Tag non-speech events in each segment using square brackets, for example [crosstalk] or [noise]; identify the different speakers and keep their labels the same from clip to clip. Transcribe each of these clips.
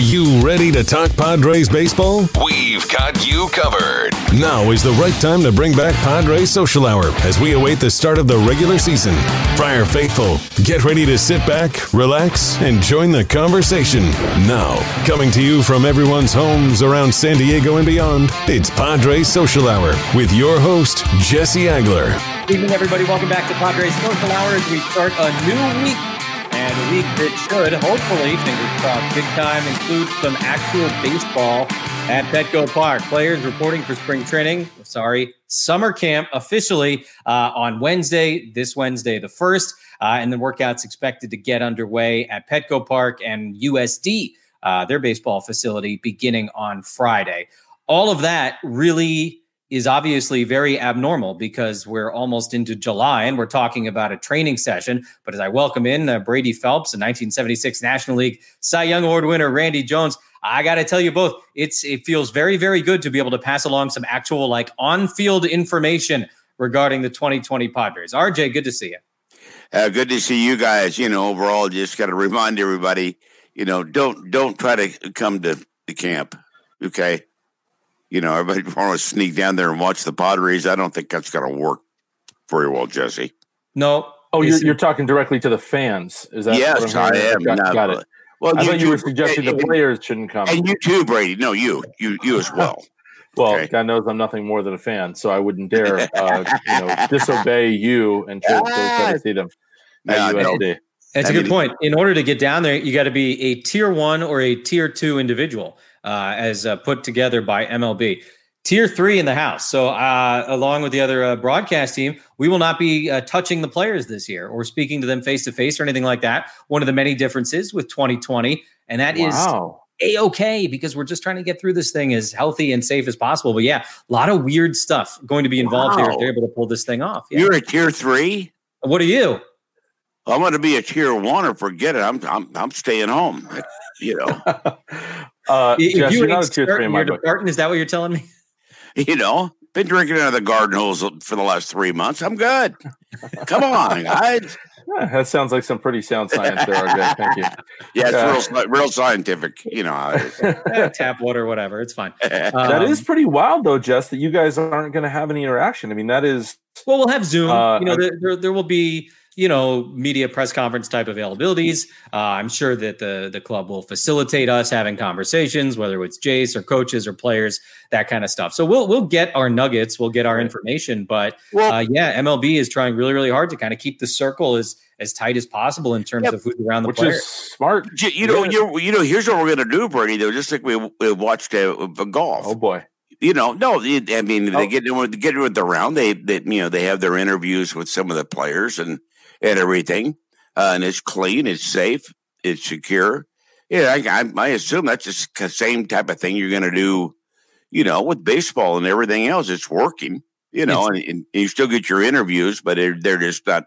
Speaker 1: you ready to talk Padres baseball? We've got you covered. Now is the right time to bring back Padres Social Hour as we await the start of the regular season. Friar Faithful, get ready to sit back, relax, and join the conversation. Now, coming to you from everyone's homes around San Diego and beyond, it's Padres Social Hour with your host, Jesse Agler.
Speaker 2: Good evening, everybody. Welcome back to Padres Social Hour as we start a new week and a week that should, hopefully, fingers crossed, big time, include some actual baseball at Petco Park. Players reporting for spring training, sorry, summer camp officially uh, on Wednesday, this Wednesday, the 1st. Uh, and the workouts expected to get underway at Petco Park and USD, uh, their baseball facility, beginning on Friday. All of that really is obviously very abnormal because we're almost into July and we're talking about a training session. But as I welcome in uh, Brady Phelps, a 1976 National League Cy Young Award winner, Randy Jones, I got to tell you both, it's it feels very very good to be able to pass along some actual like on-field information regarding the 2020 Padres. RJ, good to see you.
Speaker 3: Uh, good to see you guys. You know, overall, just got to remind everybody, you know, don't don't try to come to the camp. Okay, you know, everybody [laughs] want to sneak down there and watch the Padres. I don't think that's going to work very well, Jesse.
Speaker 2: No.
Speaker 4: Oh, you're, you're talking directly to the fans. Is that?
Speaker 3: Yes, I am.
Speaker 4: Got, got it. Well, I you thought you were suggesting and, the players shouldn't come.
Speaker 3: And you too, Brady. No, you, you, you as well. [laughs]
Speaker 4: well, okay. God knows I'm nothing more than a fan, so I wouldn't dare, uh, you know, [laughs] disobey you and try, try to see them at no, USD.
Speaker 2: That's a good point. In order to get down there, you got to be a tier one or a tier two individual uh, as uh, put together by MLB. Tier three in the house. So, uh, along with the other uh, broadcast team, we will not be uh, touching the players this year or speaking to them face to face or anything like that. One of the many differences with 2020, and that wow. is a okay because we're just trying to get through this thing as healthy and safe as possible. But yeah, a lot of weird stuff going to be involved wow. here if they're able to pull this thing off.
Speaker 3: Yeah. You're a tier three.
Speaker 2: What are you?
Speaker 3: I'm going to be a tier one or forget it. I'm I'm I'm staying home. You know. [laughs]
Speaker 2: uh, if Jess, you not a tier three in my book. is that what you're telling me? [laughs]
Speaker 3: You know, been drinking out of the garden hose for the last three months. I'm good. Come on, guys. [laughs]
Speaker 4: Yeah, that sounds like some pretty sound science there, RJ. Thank you. [laughs]
Speaker 3: Yeah, it's real, real scientific. You know,
Speaker 2: tap water, whatever. It's fine. Um,
Speaker 4: that is pretty wild, though, Jess. That you guys aren't going to have any interaction. I mean, that is.
Speaker 2: Well, we'll have Zoom. Uh, you know, there, there, there will be you know, media press conference type availabilities. Uh, I'm sure that the the club will facilitate us having conversations, whether it's Jayce or coaches or players, that kind of stuff. So we'll we'll get our nuggets, we'll get our information. But well, uh, yeah, MLB is trying really really hard to kind of keep the circle as as tight as possible in terms of who's around the
Speaker 4: which
Speaker 2: player.
Speaker 4: is smart.
Speaker 3: You, know, you you know, here's what we're gonna do, Bernie. Though, just like we, we watched uh, golf.
Speaker 4: Oh boy
Speaker 3: you know, no, I mean, oh. they get with get with the round. They, they, you know, they have their interviews with some of the players, and and everything, uh, and it's clean, it's safe, it's secure. Yeah, I, I, I assume that's just the same type of thing you're going to do, you know, with baseball and everything else. It's working, you know, and, and, you still get your interviews, but they're, they're just not.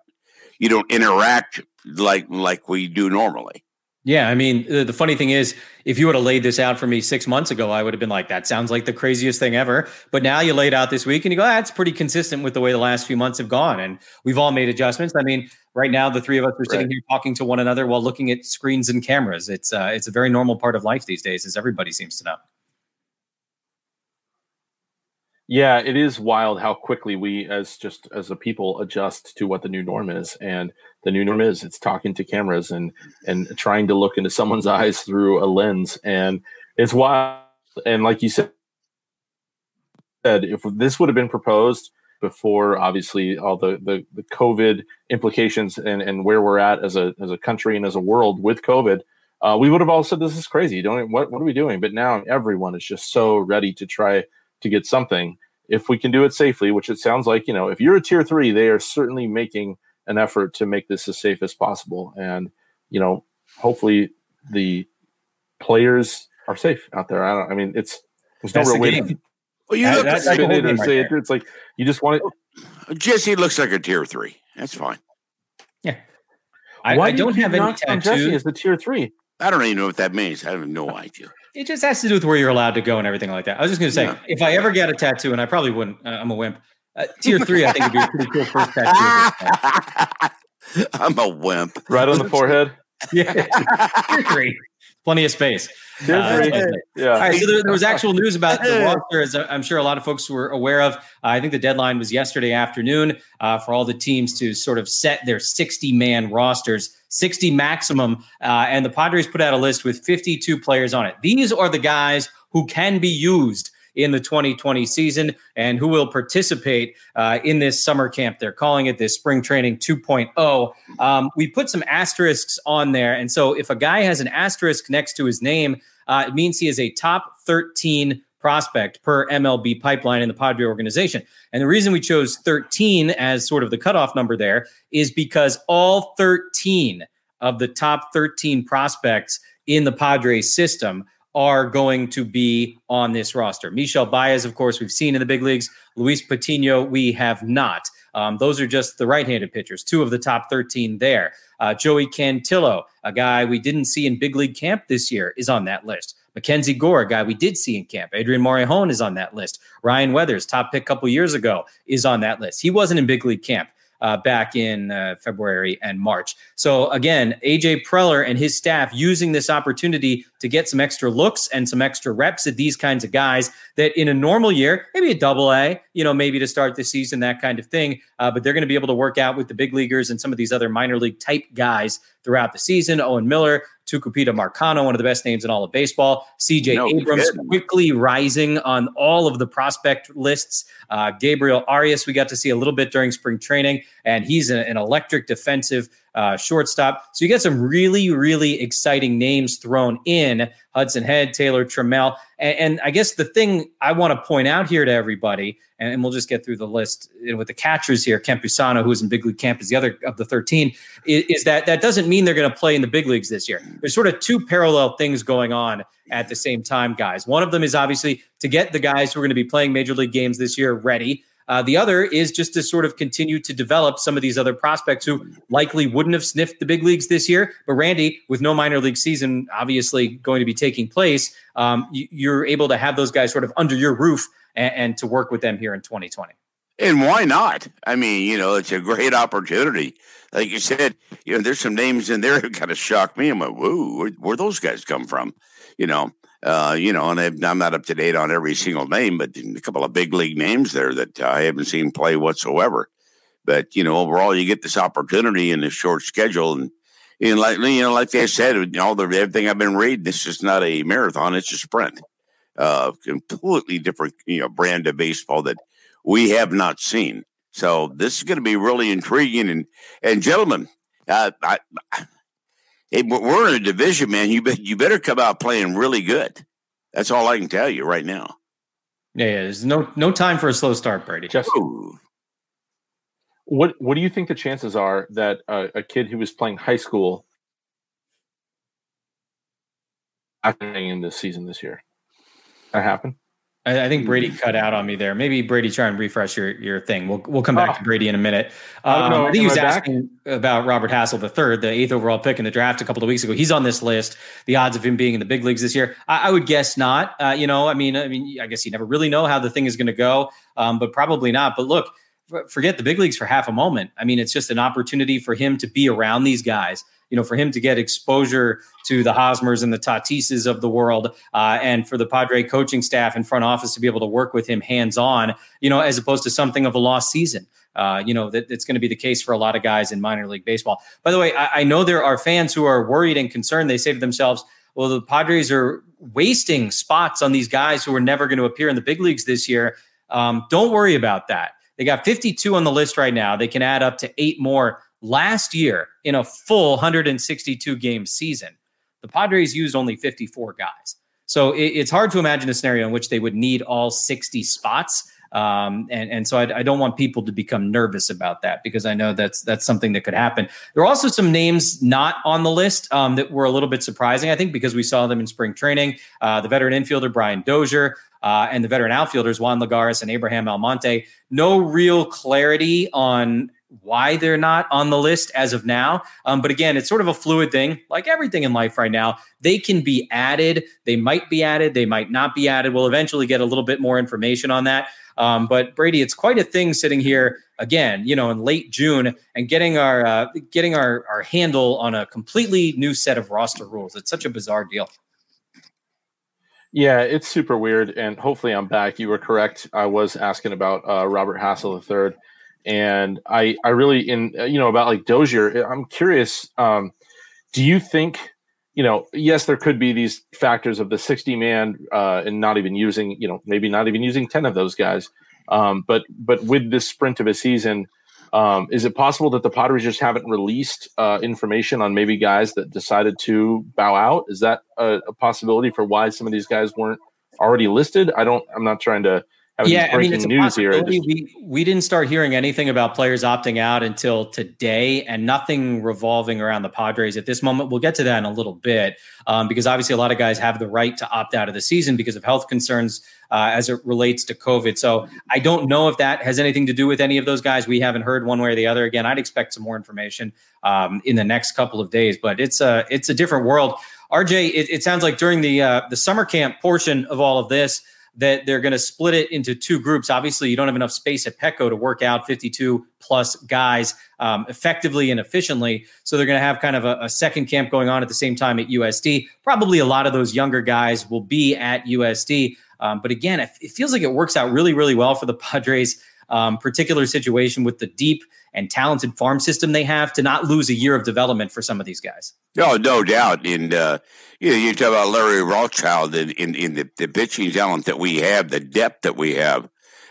Speaker 3: You don't interact like like we do normally.
Speaker 2: Yeah, I mean, the, the, funny thing is, if you would have laid this out for me six months ago, I would have been like, "That sounds like the craziest thing ever." But now you laid out this week, and you go, "That's ah, pretty consistent with the way the last few months have gone." And we've all made adjustments. I mean, right now, the three of us are sitting right. here talking to one another while looking at screens and cameras. It's uh, it's a very normal part of life these days, as everybody seems to know.
Speaker 4: Yeah, it is wild how quickly we, as just as a people, adjust to what the new norm is, and the new norm is it's talking to cameras and and trying to look into someone's [laughs] eyes through a lens, and it's wild. And like you said, if this would have been proposed before, obviously all the the, the COVID implications and and where we're at as a as a country and as a world with COVID, uh, we would have all said this is crazy. Don't what what are we doing? But now everyone is just so ready to try to get something if we can do it safely, which it sounds like, you know, if you're a tier three, they are certainly making an effort to make this as safe as possible. And, you know, hopefully the players are safe out there. I don't, I mean, it's, there's no real way to, well, you look, that's, that's say it. It's like, you just want
Speaker 3: it. Jesse looks like a tier three. That's fine.
Speaker 2: Yeah. I, Why I don't have any tattoos. Jesse
Speaker 4: as the tier three.
Speaker 3: I don't even know what that means. I have no idea.
Speaker 2: It just has to do with where you're allowed to go and everything like that. I was just going to say, yeah. if I ever get a tattoo, and I probably wouldn't, uh, I'm a wimp. Uh, tier three, I think would be a pretty cool first tattoo. [laughs]
Speaker 3: I'm a wimp.
Speaker 4: Right on the forehead. [laughs]
Speaker 2: yeah, tier three. Plenty of space.
Speaker 4: Uh,
Speaker 2: yeah. All right. So there, there, was [laughs] actual news about the roster, as I'm sure a lot of folks were aware of. Uh, I think the deadline was yesterday afternoon uh, for all the teams to sort of set their 60 man rosters, 60 maximum. Uh, and the Padres put out a list with 52 players on it. These are the guys who can be used in the 2020 season and who will participate uh, in this summer camp. They're calling it this spring training 2.0. Um, we put some asterisks on there. And so if a guy has an asterisk next to his name, uh, it means he is a top 13 prospect per MLB pipeline in the Padre organization. And the reason we chose 13 as sort of the cutoff number there is because all 13 of the top 13 prospects in the Padres system are going to be on this roster. Michel Baez, of course, we've seen in the big leagues. Luis Patino, we have not. Um, those are just the right-handed pitchers, two of the top 13 there. Uh, Joey Cantillo, a guy we didn't see in big league camp this year, is on that list. Mackenzie Gore, a guy we did see in camp. Adrian Morejon is on that list. Ryan Weathers, top pick a couple years ago, is on that list. He wasn't in big league camp uh, back in uh, February and March. So again, AJ Preller and his staff using this opportunity to get some extra looks and some extra reps at these kinds of guys that in a normal year, maybe a double A, you know, maybe to start the season, that kind of thing. Uh, but they're going to be able to work out with the big leaguers and some of these other minor league type guys throughout the season. Owen Miller, Tucupita Marcano, one of the best names in all of baseball. CJ no, Abrams quickly rising on all of the prospect lists. Uh, Gabriel Arias, we got to see a little bit during spring training, and he's a, an electric defensive uh, shortstop. So you get some really, really exciting names thrown in Hudson Head, Taylor Trammell. And, and I guess the thing I want to point out here to everybody, and, and we'll just get through the list with the catchers here, Campusano, who's in big league camp, is the other of the 13, is, is that that doesn't mean they're going to play in the big leagues this year. There's sort of two parallel things going on at the same time, guys. One of them is obviously to get the guys who are going to be playing major league games this year ready. Uh, the other is just to sort of continue to develop some of these other prospects who likely wouldn't have sniffed the big leagues this year. But Randy, with no minor league season obviously going to be taking place, um, you, are able to have those guys sort of under your roof and, and to work with them here in 2020.
Speaker 3: And why not? I mean, you know, it's a great opportunity. Like you said, you know, there's some names in there that kind of shocked me. I'm like, whoa, where, where those guys come from? You know, uh, you know, and I'm not up to date on every single name, but a couple of big league names there that I haven't seen play whatsoever. But you know, overall, you get this opportunity in this short schedule, and and like you know, like I said, all the everything I've been reading, this is not a marathon; it's a sprint. Uh, completely different, you know, brand of baseball that we have not seen. So this is going to be really intriguing. And and gentlemen, uh, I, hey, we're in a division, man. You be, you better come out playing really good. That's all I can tell you right now.
Speaker 2: Yeah, yeah there's no no time for a slow start, Brady.
Speaker 4: Just what what do you think the chances are that uh, a kid who was playing high school happening in this season this year? That happen?
Speaker 2: I, I, think Brady mm-hmm. cut out on me there. Maybe Brady try and refresh your, your thing. We'll we'll come back oh. to Brady in a minute. Um, I think he was asking back? about Robert Hassell the third, the eighth overall pick in the draft a couple of weeks ago. He's on this list. The odds of him being in the big leagues this year, I, I would guess not. Uh, you know, I mean, I mean, I guess you never really know how the thing is going to go, um, but probably not. But look, forget the big leagues for half a moment. I mean, it's just an opportunity for him to be around these guys you know, for him to get exposure to the Hosmers and the Tatises of the world, uh, and for the Padre coaching staff and front office to be able to work with him hands on, you know, as opposed to something of a lost season. Uh, you know, that it's going to be the case for a lot of guys in minor league baseball. By the way, I, I know there are fans who are worried and concerned. They say to themselves, well, the Padres are wasting spots on these guys who are never going to appear in the big leagues this year. Um, don't worry about that. They got 52 on the list right now. They can add up to eight more last year in a full 162 game season, the Padres used only 54 guys. So it, it's hard to imagine a scenario in which they would need all 60 spots. Um, and, and so I, I, don't want people to become nervous about that because I know that's that's something that could happen. There are also some names not on the list um, that were a little bit surprising, I think, because we saw them in spring training. Uh, the veteran infielder Brian Dozier uh, and the veteran outfielders Juan Lagares and Abraham Almonte. No real clarity on why they're not on the list as of now. Um, but again, it's sort of a fluid thing, like everything in life right now. They can be added, they might be added, they might not be added. We'll eventually get a little bit more information on that. Um, but Brady, it's quite a thing sitting here again, you know, in late June and getting our uh, getting our our handle on a completely new set of roster rules. It's such a bizarre deal.
Speaker 4: Yeah, it's super weird, and hopefully I'm back. You were correct. I was asking about uh, Robert Hassell III, and I I really in uh, you know about like Dozier. I'm curious. Um, do you think you know? Yes, there could be these factors of the 60 man uh, and not even using you know maybe not even using 10 of those guys. Um, but but with this sprint of a season, um, is it possible that the Padres just haven't released uh, information on maybe guys that decided to bow out? Is that a, a, possibility for why some of these guys weren't already listed? I don't. I'm not trying to
Speaker 2: yeah, I mean, it's news here. Just... We, we didn't start hearing anything about players opting out until today, and nothing revolving around the Padres at this moment. We'll get to that in a little bit, um, because obviously a lot of guys have the right to opt out of the season because of health concerns uh, as it relates to COVID. So I don't know if that has anything to do with any of those guys. We haven't heard one way or the other. Again, I'd expect some more information um, in the next couple of days, but it's a it's a different world. RJ, it, it sounds like during the uh, the summer camp portion of all of this that they're going to split it into two groups. Obviously, you don't have enough space at Petco to work out 52 plus guys um, effectively and efficiently. So they're going to have kind of a, a, second camp going on at the same time at USD. Probably a lot of those younger guys will be at USD. Um, but again, it, it, feels like it works out really, really well for the [laughs] Padres. Um, particular situation with the deep and talented farm system they have to not lose a year of development for some of these guys.
Speaker 3: No, no doubt. And uh, you know, you talk about Larry Rothschild in, in, in the, the pitching talent that we have, the depth that we have.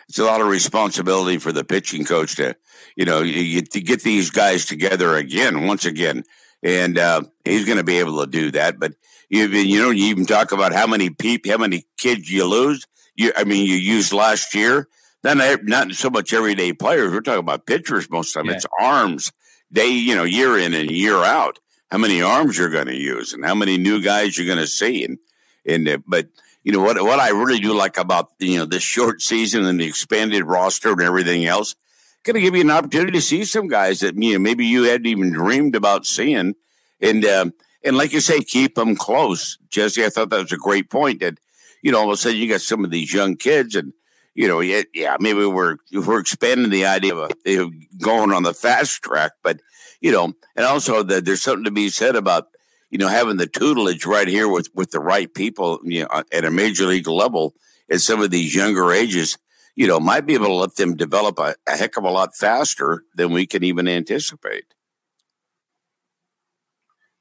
Speaker 3: It's a lot of responsibility for the pitching coach to, you know, you, to get these guys together again, once again. And uh, he's going to be able to do that. But you, you know, you even talk about how many people, how many kids you lose. You, I mean, you used last year not not so much everyday players. We're talking about pitchers most of the time. Yeah. It's arms, day you know, year in and year out. How many arms you're going to use, and how many new guys you're going to see, and and uh, but you know what what I really do like about you know this short season and the expanded roster and everything else, going to give you an opportunity to see some guys that you know maybe you hadn't even dreamed about seeing, and um, and like you say, keep them close. Jesse, I thought that was a great point. That you know all of a sudden you got some of these young kids and you know, yeah, yeah, maybe we're we're expanding the idea of, a, going on the fast track, but you know, and also that there's something to be said about you know having the tutelage right here with with the right people, you know, at a major league level at some of these younger ages. You know, might be able to let them develop a, a heck of a lot faster than we can even anticipate.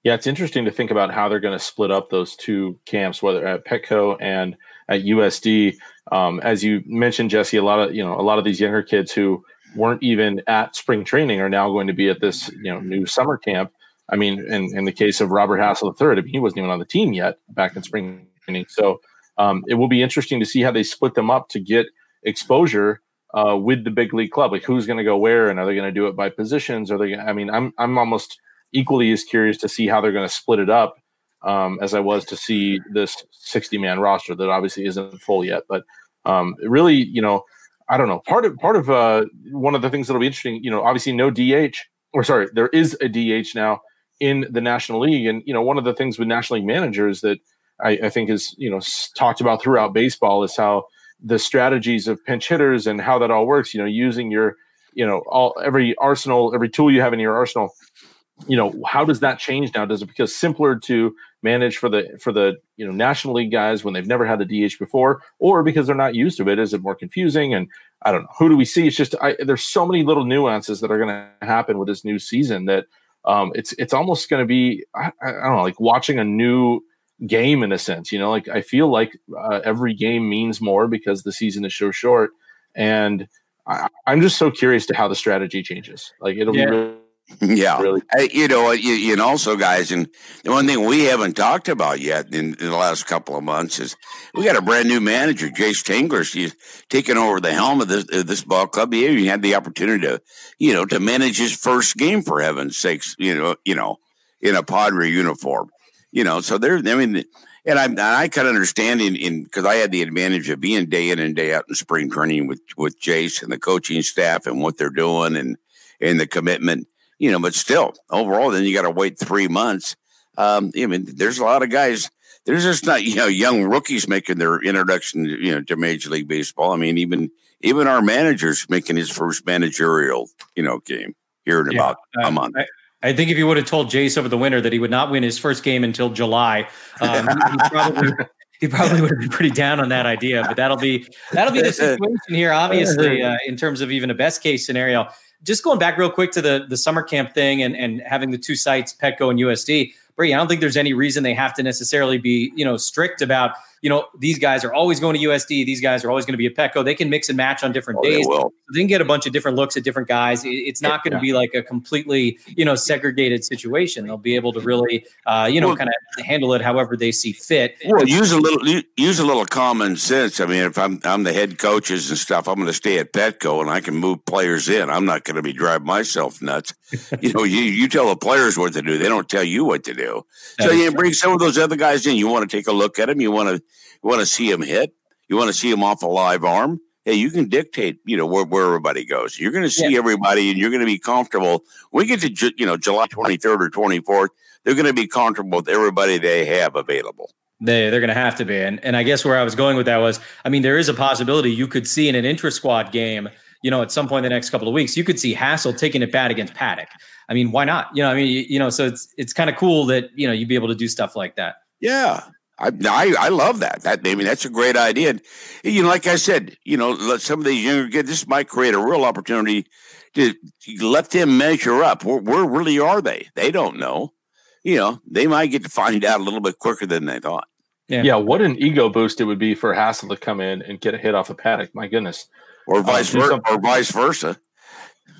Speaker 4: Yeah, it's interesting to think about how they're going to split up those two camps, whether at Petco and at USD. Um, as you mentioned, Jesse, a lot of you know a lot of these younger kids who weren't even at spring training are now going to be at this you know new summer camp. I mean, in, in the case of Robert Hassell III, I mean, he wasn't even on the team yet back in spring training. So um, it will be interesting to see how they split them up to get exposure uh, with the big league club. Like who's going to go where, and are they going to do it by positions? Are they? going I mean, I'm I'm almost equally as curious to see how they're going to split it up um, as I was to see this 60 man roster that obviously isn't full yet. But um, really, you know, I don't know. Part of part of uh, one of the things that'll be interesting, you know, obviously no DH or sorry, there is a DH now in the National League, and you know, one of the things with National League managers that I, I think is you know talked about throughout baseball is how the strategies of pinch hitters and how that all works. You know, using your you know all every arsenal, every tool you have in your arsenal you know how does that change now? Does it become simpler to manage for the for the you know national league guys when they've never had the dh before? Or because they're not used to it is it more confusing? And i don't know. Who do we see? It's just I, there's so many little nuances that are going to happen with this new season that um, it's it's almost going to be I, I, don't know like watching a new game in a sense you know? Like i feel like uh, every game means more because the season is so short. And I, am just so curious to how the strategy changes. Like it'll yeah. be really [laughs]
Speaker 3: yeah, really. you know, you, you know, also, guys, and the one thing we haven't talked about yet in, in, the last couple of months is we got a brand new manager, Jayce Tingler. He's taken over the helm of this of this ball club. He had the opportunity to, you know, to manage his first game for heaven's sakes. You know, you know, in a Padre uniform. You know, so there. I mean, and I and I kind of understand in because I had the advantage of being day in and day out in spring training with with Jayce and the coaching staff and what they're doing and and the commitment you know, but still, overall, then you got to wait three months. Um, I mean, there's a lot of guys. There's just not you know young rookies making their introduction, you know, to Major League Baseball. I mean, even even our manager's making his first managerial, you know, game here in yeah, about uh, a month.
Speaker 2: I, I think if you would have told Jayce over the winter that he would not win his first game until July, um, he, probably he probably would have been pretty down on that idea. But that'll be that'll be the [laughs] situation here, obviously, uh, in terms of even a best case scenario. Just going back real quick to the the summer camp thing and and having the two sites, Petco and USD. Brady, I don't think there's any reason they have to necessarily be you know strict about you know, these guys are always going to USD. These guys are always going to be a Petco. They can mix and match on different oh, days. They, they, can get a bunch of different looks at different guys. It's not going to yeah. be like a completely, you know, segregated situation. They'll be able to really, uh, you know, well, kind of handle it however they see fit.
Speaker 3: Well, use a little, use a little common sense. I mean, if I'm, I'm the head coaches and stuff, I'm going to stay at Petco and I can move players in. I'm not going to be driving myself nuts. [laughs] you know, you, you tell the players what to do. They don't tell you what to do. That so you bring some of those other guys in. You want to take a look at them. You want to, you want to see him hit. You want to see him off a live arm. Hey, you can dictate, you know, where, where everybody goes. You're going to see yeah. everybody, and you're going to be comfortable. When we get to, you know, July 23rd or 24th, they're going to be comfortable with everybody they have available.
Speaker 2: They they're going to have to be, and and I guess where I was going with that was, I mean, there is a possibility you could see in an intra squad game, you know, at some point in the next couple of weeks, you could see Hassell taking it bad against Paddack. I mean, why not? You know, I mean, you, you know, so it's it's kind of cool that you know you'd be able to do stuff like that.
Speaker 3: Yeah, I, I, I love that. That I mean, that's a great idea. And, you know, like I said, you know, let some of these younger kids. This might create a real opportunity to let them measure up. Where, where really are they? They don't know. You know, they might get to find out a little bit quicker than they thought.
Speaker 4: Yeah. yeah, what an ego boost it would be for Hassell to come in and get a hit off a Paddack. My goodness,
Speaker 3: or um, vice versa, or vice versa.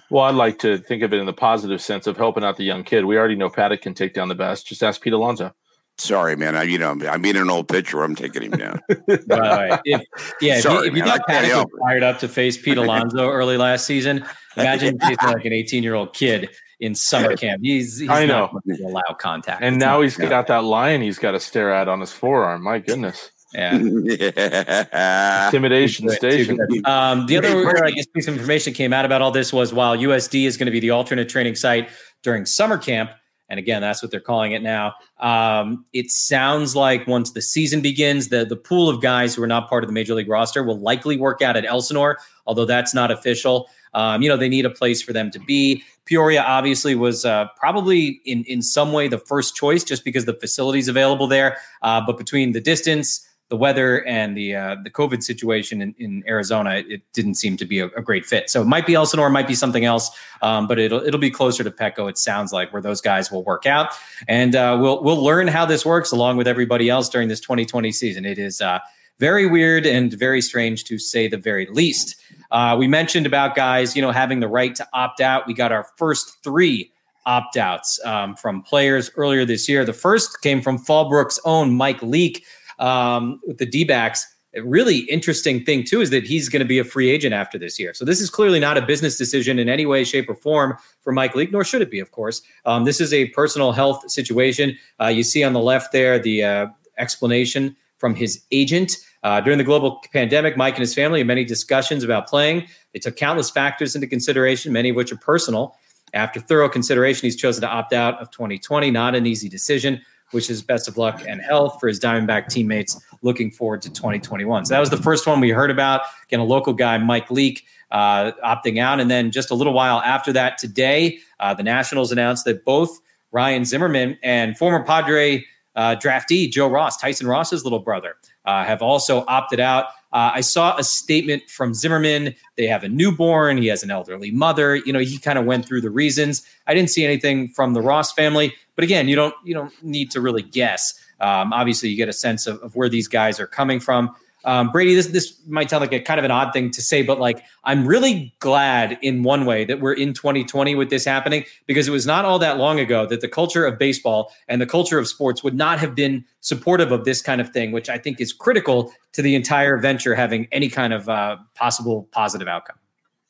Speaker 4: Well, I'd like to think of it in the positive sense of helping out the young kid. We already know Paddack can take down the best. Just ask Pete Alonso.
Speaker 3: Sorry, man. I, you know, I'm being an old pitcher. I'm taking him down. [laughs]
Speaker 2: right. If, yeah. Sorry, if you, if you thought Paddack fired up to face Pete [laughs] Alonso early last season, imagine he's [laughs] like an 18 year old kid in summer camp. He's, he's
Speaker 4: I know.
Speaker 2: allow contact.
Speaker 4: And it's now he's got that lion he's got to stare at on his forearm. My goodness.
Speaker 2: Yeah.
Speaker 4: Intimidation station.
Speaker 2: Um, the other, I guess, piece of information came out about all this was while USD is going to be the alternate training site during summer camp, and again, that's what they're calling it now. Um, it sounds like once the season begins, the the pool of guys who are not part of the major league roster will likely work out at Elsinore, although that's not official. Um, you know, they need a place for them to be. Peoria obviously was uh, probably in in some way the first choice just because the facilities available there. Uh, but between the distance, the weather and the uh, the COVID situation in, in Arizona, it didn't seem to be a, a, great fit. So it might be Elsinore, it might be something else, um, but it'll it'll be closer to Petco. It sounds like where those guys will work out, and uh, we'll we'll learn how this works along with everybody else during this 2020 season. It is uh, very weird and very strange to say the very least. Uh, we mentioned about guys, you know, having the right to opt out. We got our first three opt outs um, from players earlier this year. The first came from Fallbrook's own Mike Leake um, with the D backs. A really interesting thing, too, is that he's going to be a free agent after this year. So, this is clearly not a business decision in any way, shape, or form for Mike Leake, nor should it be, of course. Um, this is a personal health situation. Uh, you see on the left there the uh, explanation from his agent. Uh, during the global pandemic, Mike and his family had many discussions about playing. They took countless factors into consideration, many of which are personal. After thorough consideration, he's chosen to opt out of 2020. Not an easy decision wishes best of luck and health for his Diamondback teammates. Looking forward to 2021. So that was the first one we heard about. Again, a local guy, Mike Leake, uh, opting out. And then just a little while after that, today, uh, the Nationals announced that both Ryan Zimmerman and former Padre uh, draftee Joe Ross, Tyson Ross's little brother, uh, have also opted out. Uh, I saw a statement from Zimmerman. They have a newborn. He has an elderly mother. You know, he kind of went through the reasons. I didn't see anything from the Ross family, but again, you don't you don't need to really guess. Um, obviously, you get a sense of, of where these guys are coming from. Um, Brady, this this might sound like a kind of an odd thing to say, but like I'm really glad in one way that we're in 2020 with this happening because it was not all that long ago that the culture of baseball and the culture of sports would not have been supportive of this kind of thing, which I think is critical to the entire venture having any kind of uh, possible positive outcome.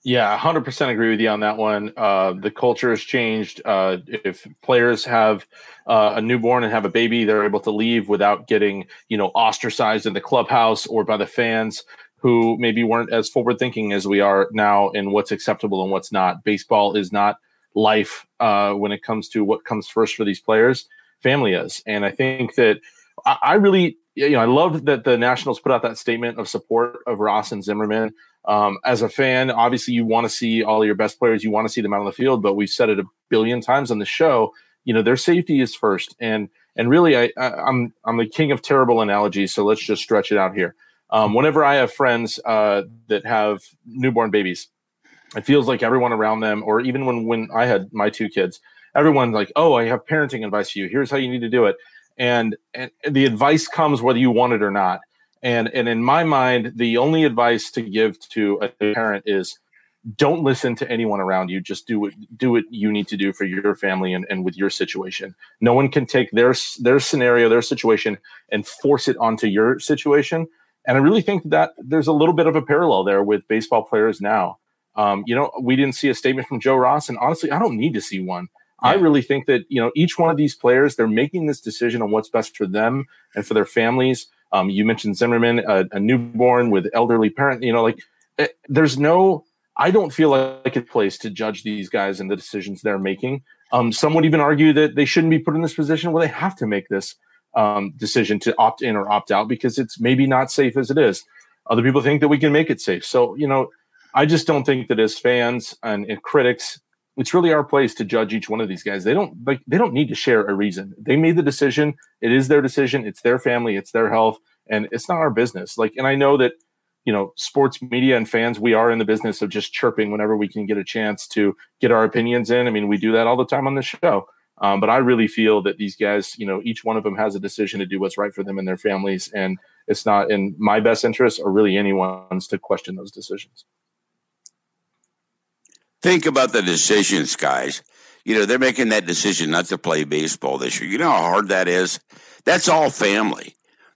Speaker 4: Yeah, 100% agree with you on that one. Uh, the culture has changed. Uh, if players have uh, a newborn and have a baby, they're able to leave without getting, you know, ostracized in the clubhouse or by the fans who maybe weren't as forward thinking as we are now in what's acceptable and what's not. Baseball is not life uh, when it comes to what comes first for these players. Family is. And I think that I, I really, you know, I love that the Nationals put out that statement of support of Ross and Zimmerman. Um, as a fan, obviously you want to see all your best players, you want to see them out on the field, but we've said it a billion times on the show. You know, their safety is first, and and really, I, I I'm I'm the king of terrible analogies, so let's just stretch it out here. Um, whenever I have friends uh, that have newborn babies, it feels like everyone around them, or even when when I had my two kids, everyone's like, "Oh, I have parenting advice for you. Here's how you need to do it," and and the advice comes whether you want it or not. And and in my mind, the only advice to give to a parent is don't listen to anyone around you. Just do what do what you need to do for your family and, and with your situation. No one can take their their scenario, their situation, and force it onto your situation. And I really think that there's a little bit of a parallel there with baseball players now. Um, you know, we didn't see a statement from Joe Ross, and honestly, I don't need to see one. Yeah. I really think that you know each one of these players, they're making this decision on what's best for them and for their families. Um, you mentioned Zimmerman, a, a, newborn with elderly parent. You know, like it, eh, there's no. I don't feel like a place to judge these guys and the decisions they're making. Um, some would even argue that they shouldn't be put in this position where they have to make this um, decision to opt in or opt out because it's maybe not safe as it is. Other people think that we can make it safe. So, you know, I just don't think that as fans and, and critics, it's really our place to judge each one of these guys. They don't like they don't need to share a reason. They made the decision. It is their decision. It's their family. It's their health, and it's not our business. Like, and I know that you know sports media and fans we are in the business of just chirping whenever we can get a chance to get our opinions in i mean we do that all the time on the show um, but I really feel that these guys, you know, each one of them has a decision to do what's right for them and their families. And it's not in my best interest or really anyone's to question those decisions.
Speaker 3: Think about the decisions, guys. You know, they're making that decision not to play baseball this year. You know how hard that is? That's all family.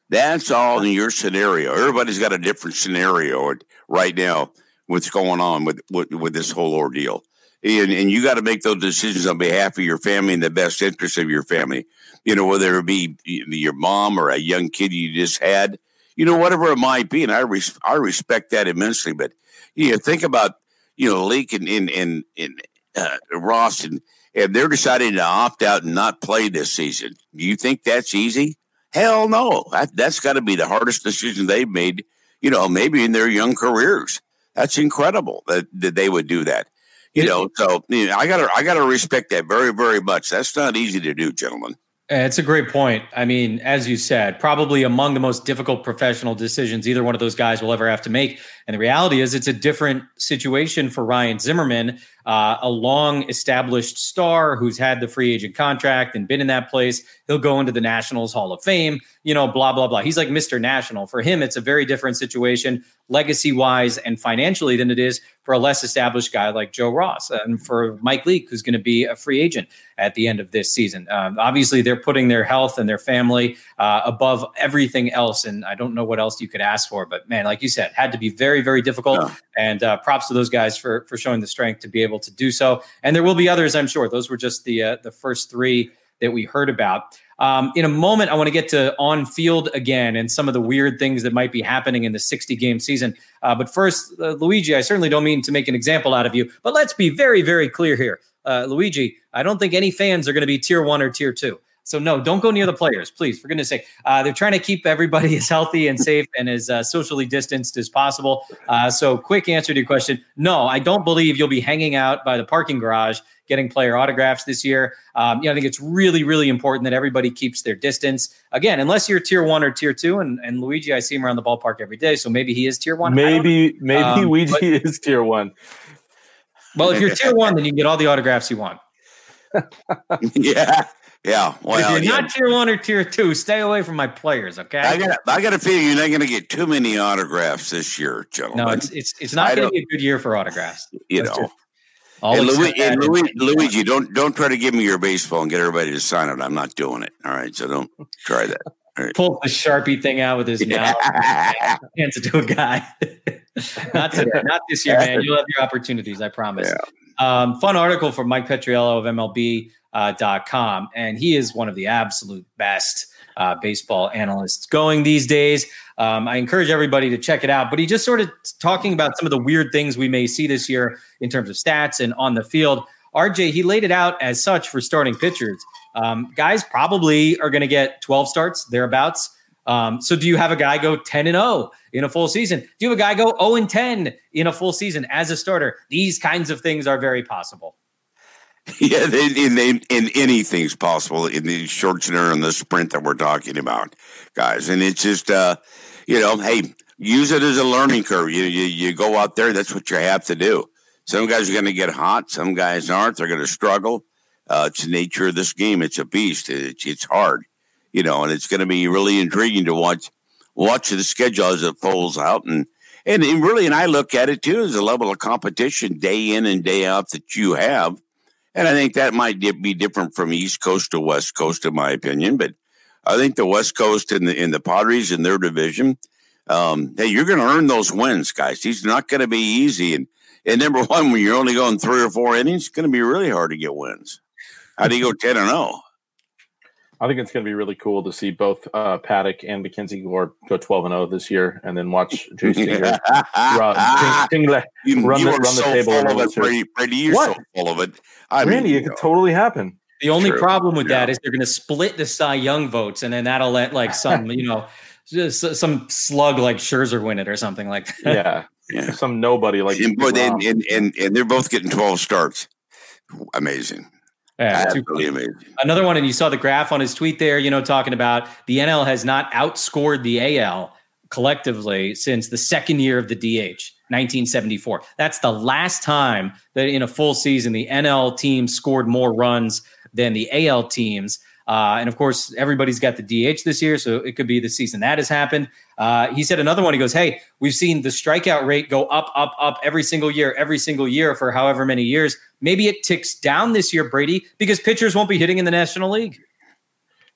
Speaker 3: That's all in your scenario. Everybody's got a different scenario right now. What's going on with with, with this whole ordeal? and, and you got to make those decisions on behalf of your family in the best interest of your family. You know, whether it be your mom or a young kid you just had, you know, whatever it might be. And I res- I respect that immensely. But you know, think about you know, Leake and in in, in uh, Ross and and they're deciding to opt out and not play this season. Do you think that's easy? Hell no. That, that's got to be the hardest decision they've made. You know, maybe in their young careers. That's incredible that, that they would do that. You know, so you know, I gotta I gotta respect that very very much. That's not easy to do, gentlemen.
Speaker 2: It's a great point. I mean, as you said, probably among the most difficult professional decisions either one of those guys will ever have to make. And the reality is, it's a different situation for Ryan Zimmerman, uh, a long established star who's had the free agent contract and been in that place. He'll go into the Nationals Hall of Fame, you know, blah, blah, blah. He's like Mr. National. For him, it's a very different situation, legacy wise and financially, than it is for a less established guy like Joe Ross and for Mike Leake, who's going to be a free agent at the end of this season. Um, obviously, they're putting their health and their family uh, above everything else. And I don't know what else you could ask for, but man, like you said, had to be very, very difficult. Yeah. And uh, props to those guys for for showing the strength to be able to do so. And there will be others, I'm sure. Those were just the uh, the first three that we heard about. Um, in a moment, I want to get to on field again and some of the weird things that might be happening in the 60 game season. Uh, but first, uh, Luigi, I certainly don't mean to make an example out of you, but let's be very, very clear here. Uh, Luigi, I don't think any fans are going to be tier one or tier two. So no, don't go near the players, please. For goodness sake, uh, they're trying to keep everybody [laughs] as healthy and safe and as uh, socially distanced as possible. Uh, so, quick answer to your question: No, I don't believe you'll be hanging out by the parking garage getting player autographs this year. Um, you know, I think it's really, really important that everybody keeps their distance. Again, unless you're tier one or tier two, and, and Luigi, I see him around the ballpark every day, so maybe he is tier one.
Speaker 4: Maybe, maybe um, Luigi but, [laughs] is tier one.
Speaker 2: Well, if you're tier one, then you can get all the autographs you want. [laughs]
Speaker 3: yeah. Yeah,
Speaker 2: well, if you're yeah. not tier one or tier two, stay away from my players. Okay,
Speaker 3: I got I got a feeling you're not going to get too many autographs this year, gentlemen.
Speaker 2: No, it's it's, it's not going to be a good year for autographs. [laughs]
Speaker 3: You That's know, hey, Louis, hey, Louis, Luigi, don't don't try to give me your baseball and get everybody to sign it. I'm not doing it. All right, so don't try that. Right.
Speaker 2: Pull the sharpie thing out with his yeah. mouth, [laughs] hands it to a guy. [laughs] not today, not this year, man. You'll have your opportunities. I promise. Yeah. Um, fun article from Mike Petriello of MLB uh, .com, and he is one of the absolute best uh, baseball analysts going these days. Um, I encourage everybody to check it out. But he just sort of talking about some of the weird things we may see this year in terms of stats and on the field. RJ, he laid it out as such for starting pitchers. Um, guys probably are going to get 12 starts, thereabouts. Um, so do you have a guy go 10 and 0 in a full season? Do you have a guy go 0 and 10 in a full season as a starter? These kinds of things are very possible. [laughs]
Speaker 3: Yeah, they, in, in anything's possible in the center and the sprint that we're talking about, guys. And it's just, uh, you know, hey, use it as a learning curve. You, you, you go out there, that's what you have to do. Some guys are going to get hot, some guys aren't. They're going to struggle. Uh, it's the nature of this game. It's a beast. It's, it's hard, you know, and it's going to be really intriguing to watch watch the schedule as it folds out. And, and, and really, and I look at it too as a level of competition day in and day out that you have and I think that might be different from East Coast to West Coast, in my opinion. But I think the West Coast and the, in the Padres in their division, um, hey, you're going to earn those wins, guys. These are not going to be easy. And, and number [laughs] one, when you're only going three or four innings, it's going to be really hard to get wins. How do you go 10 and 0?
Speaker 4: I think it's going to be really cool to see both uh, Paddack and Mackenzie Gore go 12 and 0 this year, and then watch [laughs] JC run, [laughs] Tingley,
Speaker 3: you, run, you the, run so the table. Full of it, Brady, Brady, you're what? so full of it.
Speaker 4: I Randy, mean, it could totally happen.
Speaker 2: The only True. problem with yeah. that is they're going to split the Cy Young votes, and then that'll let like some, [laughs] you know, just some slug like Scherzer win it or something like that.
Speaker 4: Yeah, yeah. some nobody like.
Speaker 3: And, and, and, and, and they're both getting 12 starts. Amazing.
Speaker 2: Yeah, Absolutely amazing. Another one, and you saw the graph on his tweet there, you know, talking about the NL has not outscored the AL collectively since the second year of the DH, 1974. That's the last time that in a full season the NL team scored more runs than the AL teams. Uh, and of course, everybody's got the DH this year, so it could be the season that has happened. Uh, he said another one. He goes, "Hey, we've seen the strikeout rate go up, up, up every single year, every single year for however many years. Maybe it ticks down this year, Brady, because pitchers won't be hitting in the National League."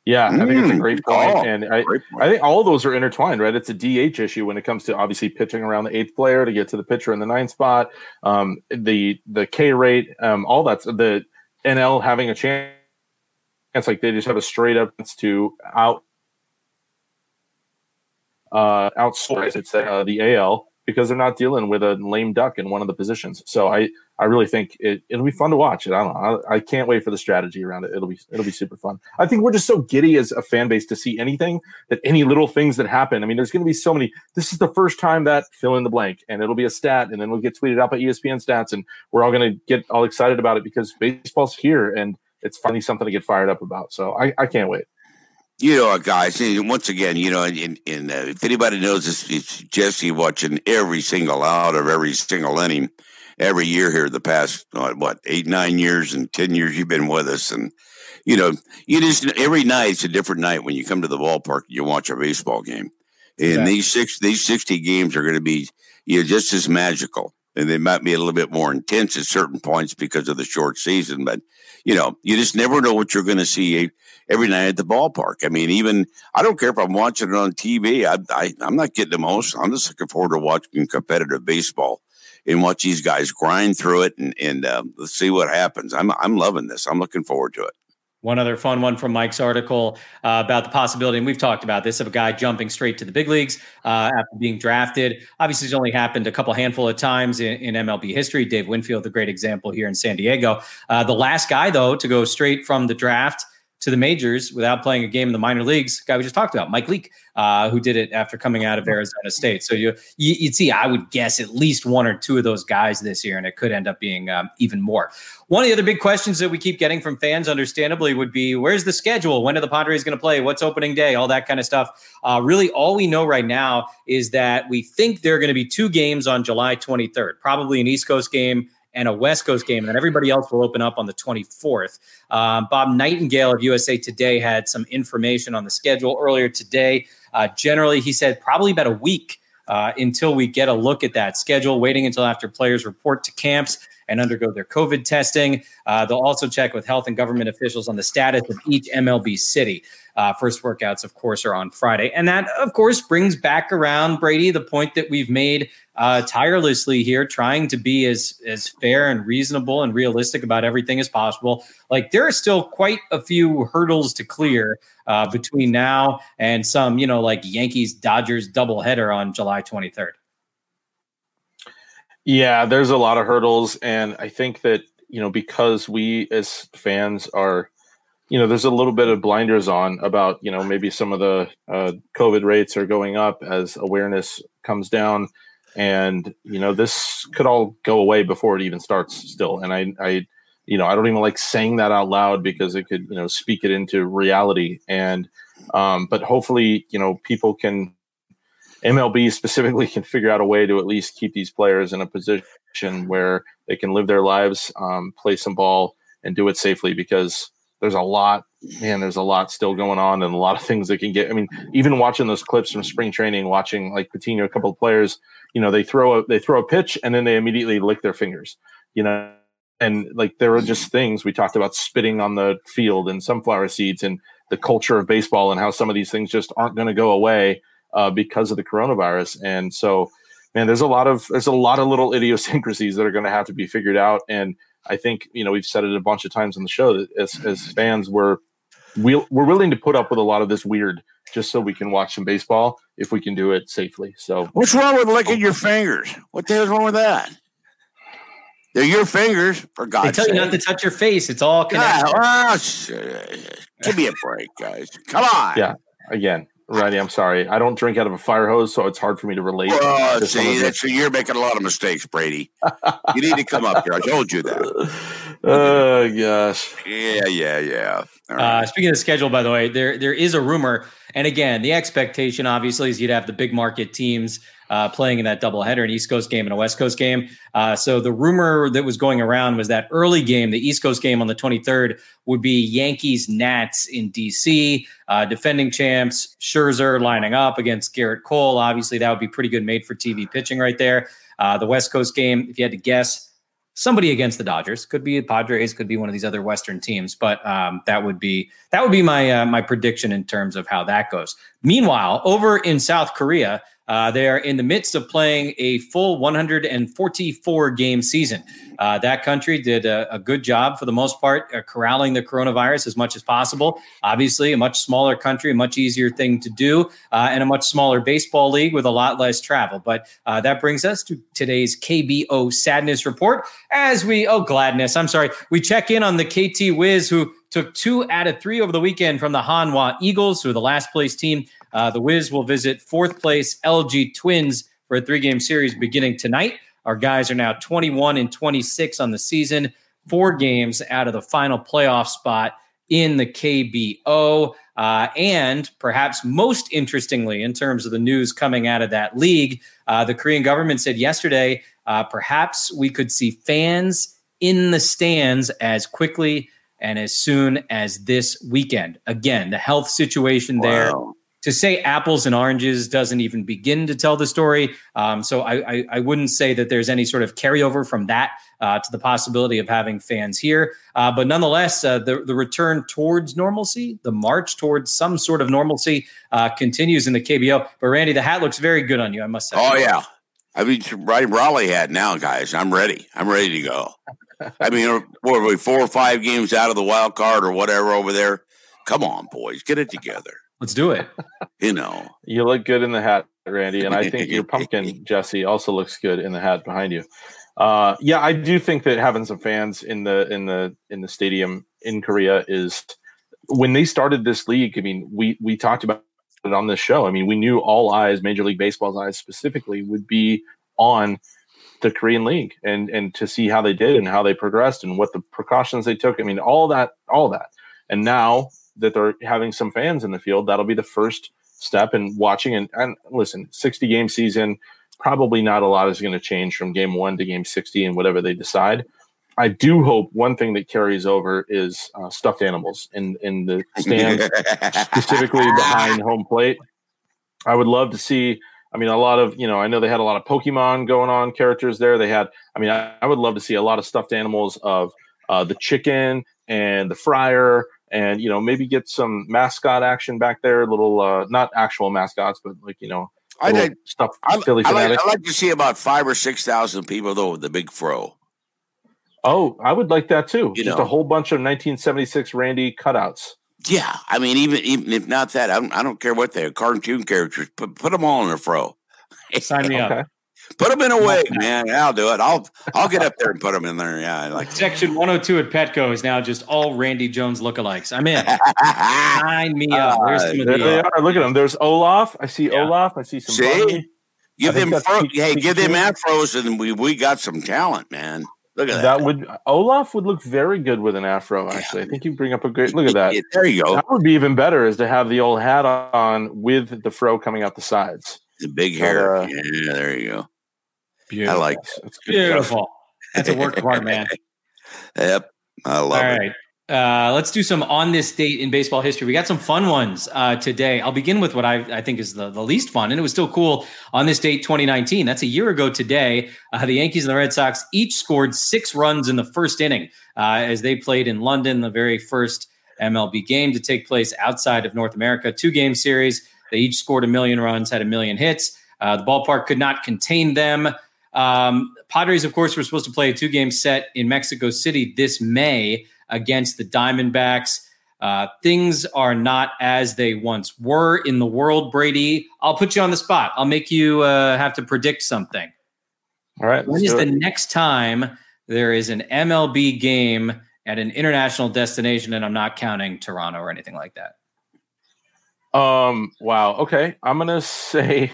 Speaker 4: Yeah, I think it's a mm, great point, oh, and I, point. I think all of those are intertwined, right? It's a DH issue when it comes to obviously pitching around the eighth player to get to the pitcher in the ninth spot. Um, the the K rate, um, all that's the NL having a chance it's like they just have a straight up to out uh, outscore, I should say, uh, the AL because they're not dealing with a lame duck in one of the positions. So I, I really think it, it'll be fun to watch. It. I don't know. I, I, can't wait for the strategy around it. It'll be it'll be super fun. I think we're just so giddy as a fan base to see anything that any little things that happen. I mean, there's going to be so many. This is the first time that fill in the blank, and it'll be a stat, and then we'll get tweeted out by ESPN stats, and we're all going to get all excited about it because baseball's here and it's finally something to get fired up about. So I, I can't wait.
Speaker 3: You know, guys, once again, you know, in, in uh, if anybody knows this, it's Jesse watching every single out of every single inning every year here the past, uh, what, eight, nine years and 10 years you've been with us. And, you know, you just, every night it's a different night when you come to the ballpark and you watch a baseball game. And these six, these 60 games are going to be, you know, just as magical and they might be a little bit more intense at certain points because of the short season. But you know, you just never know what you're going to see every night at the ballpark. I mean, even I don't care if I'm watching it on TV. I, I'm not getting emotional. I'm just looking forward to watching competitive baseball and watch these guys grind through it and and uh, let's see what happens. I'm I'm loving this. I'm looking forward to it.
Speaker 2: One other fun one from Mike's article uh, about the possibility, and we've talked about this, of a guy jumping straight to the big leagues uh, after being drafted. Obviously, it's only happened a couple handful of times in, in, MLB history. Dave Winfield, the great example here in San Diego. Uh, the last guy, though, to go straight from the draft to the majors without playing a game in the minor leagues, guy we just talked about, Mike Leake, uh, who did it after coming out of Arizona State. So you, you would see, I would guess at least one or two of those guys this year, and it could end up being um, even more. One of the other big questions that we keep getting from fans, understandably, would be where's the schedule? When are the Padres going to play? What's opening day? All that kind of stuff. Uh, really, all we know right now is that we think there are going to be two games on July 23rd, probably an East Coast game and a West Coast game, and then everybody else will open up on the 24th. Um, Bob Nightingale of USA Today had some information on the schedule earlier today. Uh, generally, he said probably about a week uh, until we get a look at that schedule, waiting until after players report to camps and undergo their COVID testing. Uh, they'll also check with health and government officials on the status of each MLB city. Uh, first workouts, of course, are on Friday. And that, of course, brings back around, Brady, the point that we've made uh, tirelessly here, trying to be as, as fair and reasonable and realistic about everything as possible. Like, there are still quite a few hurdles to clear uh, between now and some, you know, like Yankees Dodgers doubleheader on July 23rd.
Speaker 4: Yeah, there's a lot of hurdles. And I think that, you know, because we as fans are you know, there's a little bit of blinders on about, you know, maybe some of the uh, COVID rates are going up as awareness comes down. And, you know, this could all go away before it even starts still. And I, I, you know, I don't even like saying that out loud because it could, you know, speak it into reality. And, um, but hopefully, you know, people can, MLB specifically can figure out a way to at least keep these players in a position where they can live their lives, um, play some ball, and do it safely because there's a lot man there's a lot still going on and a lot of things that can get i mean even watching those clips from spring training watching like patino a couple of players you know they throw a they throw a pitch and then they immediately lick their fingers you know and like there were just things we talked about spitting on the field and sunflower seeds and the culture of baseball and how some of these things just aren't going to go away uh, because of the coronavirus and so man there's a lot of there's a lot of little [laughs] idiosyncrasies that are going to have to be figured out and I think you know we've said it a bunch of times on the show that as, as fans we're we'll, we're willing to put up with a lot of this weird just so we can watch some baseball if we can do it safely. So
Speaker 3: what's wrong with licking your fingers? What the hell's wrong with that? They're your fingers, for God's
Speaker 2: sake. They tell
Speaker 3: sake.
Speaker 2: you not to touch your face. It's all connected.
Speaker 3: God, give me a break, guys. Come on.
Speaker 4: Yeah. Again, Randy, I'm sorry. I don't drink out of a fire hose, so it's hard for me to relate.
Speaker 3: Oh, to see, that's, you're making a lot of mistakes, Brady. you need to come up here. I told you that. [laughs]
Speaker 4: Oh gosh.
Speaker 3: Yeah, yeah, yeah.
Speaker 2: Right. Uh, speaking of the schedule, by the way, there there is a rumor, and again, the expectation obviously is you'd have the big market teams uh, playing in that doubleheader, an East Coast game and a West Coast game. Uh, so the rumor that was going around was that early game, the East Coast game on the 23rd, would be Yankees Nats in DC, uh, defending champs Scherzer lining up against Gerrit Cole. Obviously, that would be pretty good made for TV pitching right there. Uh, the West Coast game, if you had to guess, somebody against the Dodgers. Could be Padres, could be one of these other Western teams, but um, that would be that would be my uh, my prediction in terms of how that goes. Meanwhile, over in South Korea, uh, they are in the midst of playing a full 144 game season. Uh, that country did a, a, good job for the most part, uh, corralling the coronavirus as much as possible. Obviously, a much smaller country, a much easier thing to do, uh, and a much smaller baseball league with a lot less travel. But uh, that brings us to today's KBO sadness report. As we, oh, gladness, I'm sorry, we check in on the KT Wiz who took two out of three over the weekend from the Hanwha Eagles, who are the last place team uh, the Wiz will visit fourth place LG Twins for a three game series beginning tonight. Our guys are now 21 and 26 on the season, four games out of the final playoff spot in the KBO. Uh, and perhaps most interestingly, in terms of the news coming out of that league, uh, the Korean government said yesterday uh, perhaps we could see fans in the stands as quickly and as soon as this weekend. Again, the health situation wow. there to say apples and oranges doesn't even begin to tell the story. Um, so I, I, I, wouldn't say that there's any sort of carryover from that uh, to the possibility of having fans here. Uh, but nonetheless, uh, the, the return towards normalcy, the march towards some sort of normalcy uh, continues in the KBO. But Randy, the hat looks very good on you, I must say.
Speaker 3: Oh, yeah. I mean, right Raleigh hat now, guys. I'm ready. I'm ready to go. I mean, what are we, four or five games out of the wild card or whatever over there? Come on, boys, get it together.
Speaker 2: Let's do it.
Speaker 3: You know,
Speaker 4: you look good in the hat, Randy, and I think your [laughs] pumpkin, Jesse, also looks good in the hat behind you. Uh, yeah, I do think that having some fans in the in the in the stadium in Korea is when they started this league. I mean, we we talked about it on this show. I mean, we knew all eyes, Major League Baseball's eyes specifically, would be on the Korean League and and to see how they did and how they progressed and what the precautions they took. I mean, all that, all that. And now that they're having some fans in the field, that'll be the first step in watching. And, and listen, 60 game season, probably not a lot is going to change from game one to game 60 and whatever they decide. I do hope one thing that carries over is uh, stuffed animals in, in the [laughs] stands, specifically behind home plate. I would love to see. I mean, a lot of, you know, I know they had a lot of Pokemon going on characters there. They had, I mean, I, I would love to see a lot of stuffed animals of uh, the chicken and the fryer and you know maybe get some mascot action back there. Little uh, not actual mascots, but like you know I did stuff.
Speaker 3: I, Philly I, like, I like to see about five or six thousand people though with the big fro.
Speaker 4: Oh, I would like that too. You Just know. a whole bunch of 1976 Randy cutouts.
Speaker 3: Yeah, I mean, even even if not that, I don't, I don't care what they're cartoon characters. Put put them all in a fro. [laughs]
Speaker 2: Sign me okay. up.
Speaker 3: Put them in a wig, man. Yeah, I'll do it. I'll I'll get up there and put them in there. Yeah, like
Speaker 2: section 102 at Petco is now just all Randy Jones lookalikes. I'm in. [laughs] Sign me up. There's some
Speaker 4: uh, there they are. Look at them. There's Olaf. I see yeah. Olaf. I see some.
Speaker 3: See? Give them fro- hey, give them afros, and we we got some talent, man. Look at that.
Speaker 4: That would Olaf would look very good with an afro. Actually, yeah. I think you bring up a great look at that.
Speaker 3: There you go.
Speaker 4: That would be even better is to have the old hat on with the fro coming out the sides.
Speaker 3: The big hair. But, uh, yeah, there you go. Beautiful. I like
Speaker 2: it. Beautiful. That's a work of art, man. [laughs]
Speaker 3: yep. I love All it. Right.
Speaker 2: Uh, let's do some on this date in baseball history. We got some fun ones uh, today. I'll begin with what I, I think is the, the, least fun, and it was still cool on this date 2019. That's a year ago today. Uh, the Yankees and the Red Sox each scored six runs in the first inning uh, as they played in London, the very first MLB game to take place outside of North America. Two game series. They each scored a million runs, had a million hits. Uh, the ballpark could not contain them. Um, Padres, of course, were supposed to play a two game set in Mexico City this May against the Diamondbacks. Uh, things are not as they once were in the world, Brady. I'll put you on the spot. I'll make you uh, have to predict something.
Speaker 4: All right.
Speaker 2: When is the next time there is an MLB game at an international destination? And I'm not counting Toronto or anything like that.
Speaker 4: Um. Wow. Okay. I'm gonna [laughs] say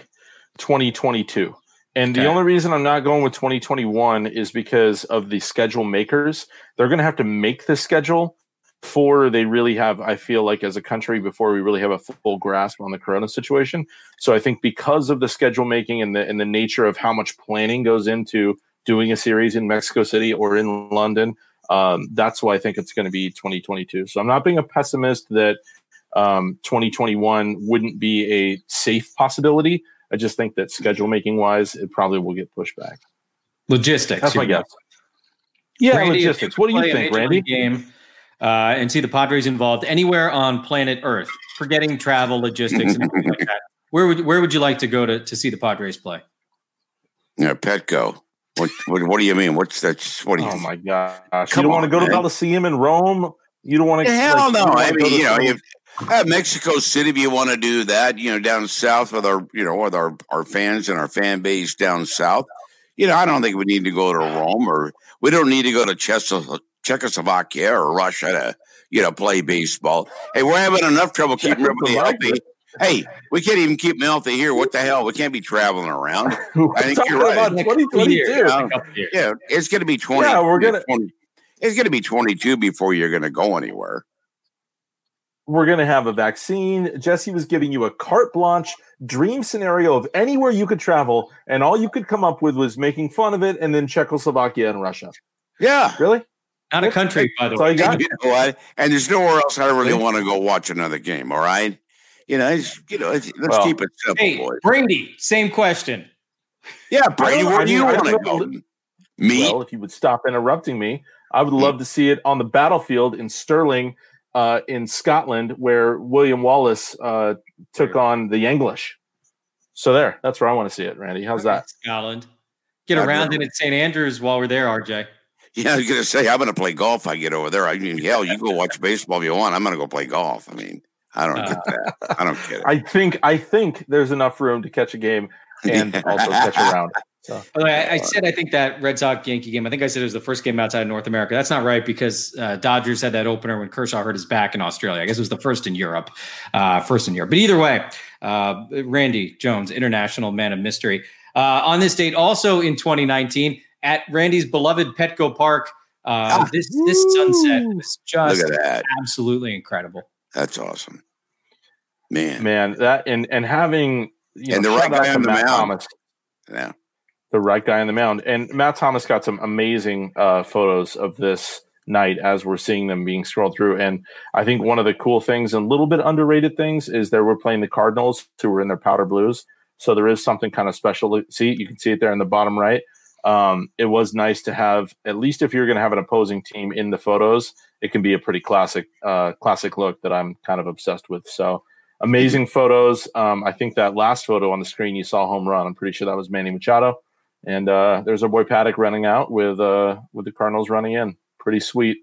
Speaker 4: 2022. And the only reason I'm not going with 2021 is because of the schedule makers. They're going to have to make the schedule before they really have, I feel like, as a country, before we really have a full grasp on the corona situation. So I think because of the schedule making and the and the nature of how much planning goes into doing a series in Mexico City or in London, um, that's why I think it's going to be 2022. So I'm not being a pessimist that um, 2021 wouldn't be a safe possibility. I just think that schedule making wise, it probably will get pushed back.
Speaker 2: Logistics.
Speaker 4: That's my guess. Yeah, Randy, logistics. What do you think, Randy?
Speaker 2: Game uh, and see the Padres involved anywhere on planet Earth, forgetting travel, logistics, and like that. [laughs] Where would where would you like to go to to see the Padres play?
Speaker 3: Yeah, Petco. What, what, what do you mean? What's that? What do you?
Speaker 4: Oh my gosh! Come you don't want to go man. to Coliseum in Rome? You don't want to?
Speaker 3: Hell like, no! I mean, you know, if, uh, Mexico City, if you want to do that, you know, down south with our, you know, with our, our fans and our fan base down south, you know, I don't think we need to go to Rome or we don't need to go to Czechoslovakia or Russia to, you know, play baseball. Hey, we're having enough trouble keeping everybody healthy. Hey, we can't even keep them healthy here. What the hell? We can't be traveling around. [laughs] I think you're right. 2022. Yeah, it's going to be 20. Yeah, we're going to. It's going to be 22 before you're going to go anywhere
Speaker 4: we're going to have a vaccine. Jesse was giving you a carte blanche dream scenario of anywhere you could travel, and all you could come up with was making fun of it, and then Czechoslovakia and Russia.
Speaker 3: Yeah,
Speaker 4: really.
Speaker 2: Not a country, by the way.
Speaker 3: And, you know and there's nowhere else I really want to go watch another game. All right, you know, you know, let's well, keep it simple,
Speaker 2: hey,
Speaker 3: boys.
Speaker 2: Brady, same question.
Speaker 3: Yeah, Brady, where do you want to go?
Speaker 4: Me? Well, if you would stop interrupting me, I would love to see it on the battlefield in Stirling uh, in Scotland where William Wallace uh, took on the English. So there, that's where I want to see it, Randy. How's that?
Speaker 2: Scotland. Get around in at St. Andrews while we're there, RJ.
Speaker 3: Yeah, I was gonna say I'm gonna play golf. I get over there. I mean, hell, you go watch baseball if you want. I'm gonna go play golf. I mean, I don't get uh, that. I don't get it.
Speaker 4: I think I think there's enough room to catch a game [laughs] and also catch around. round.
Speaker 2: So, I, I, said I think that Red Sox Yankee game. I think I said it was the first game outside of North America. That's not right because uh, Dodgers had that opener when Kershaw hurt his back in Australia. I guess it was the first in Europe, uh, first in Europe. But either way, uh, Randy Jones, international man of mystery, uh, on this date, also in 2019 at Randy's beloved Petco Park. Uh, ah, this this sunset was just absolutely incredible.
Speaker 3: That's awesome, man.
Speaker 4: Man, that and and having
Speaker 3: you and know, the right guy on the mound. Thomas, yeah
Speaker 4: the right guy on the mound. And Matt Thomas got some amazing uh, photos of this night as we're seeing them being scrolled through. And I think one of the cool things and a little bit underrated things is that we're playing the Cardinals who were in their powder blues. So there is something kind of special to see. You can see it there in the bottom right. Um, it was nice to have, at least if you're going to have an opposing team in the photos, it can be a pretty classic, uh, classic look that I'm kind of obsessed with. So amazing photos. Um, I think that last photo on the screen you saw home run. I'm pretty sure that was Manny Machado. And uh, there's our boy Paddack running out with uh, with the Cardinals running in. Pretty sweet,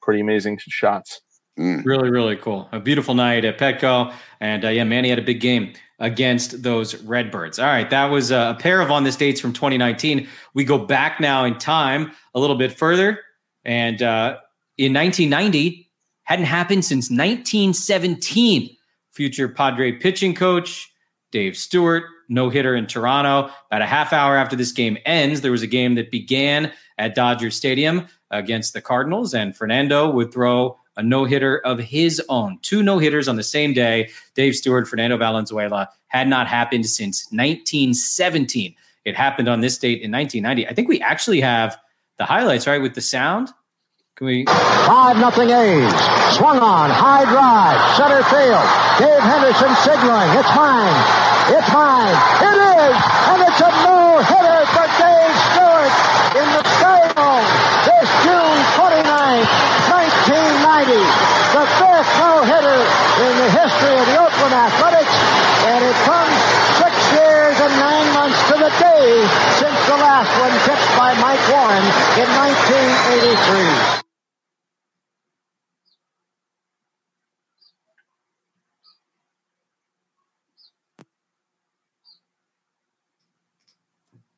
Speaker 4: pretty amazing shots.
Speaker 2: Mm. Really, really cool. A beautiful night at Petco, and uh, yeah, Manny had a big game against those Redbirds. All right, that was a pair of on this dates from 2019. We go back now in time a little bit further, and uh, in 1990, hadn't happened since 1917. Future Padre pitching coach Dave Stewart, no hitter in Toronto. About a half hour after this game ends, there was a game that began at Dodger Stadium against the Cardinals, and Fernando would throw a no hitter of his own. Two no hitters on the same day. Dave Stewart, Fernando Valenzuela had not happened since 1917. It happened on this date in 1990. I think we actually have the highlights, right, with the sound. Can we?
Speaker 5: Five nothing A's. Swung on, high drive, center field. Dave Henderson signaling. It's mine. It's mine. It is, and it's a no hitter for Dave Stewart in the Sky this June 29th, 1990. The fifth no hitter in the history of the Oakland Athletics, and it comes six years and nine months to the day since the last one pitched by Mike Warren in 1983.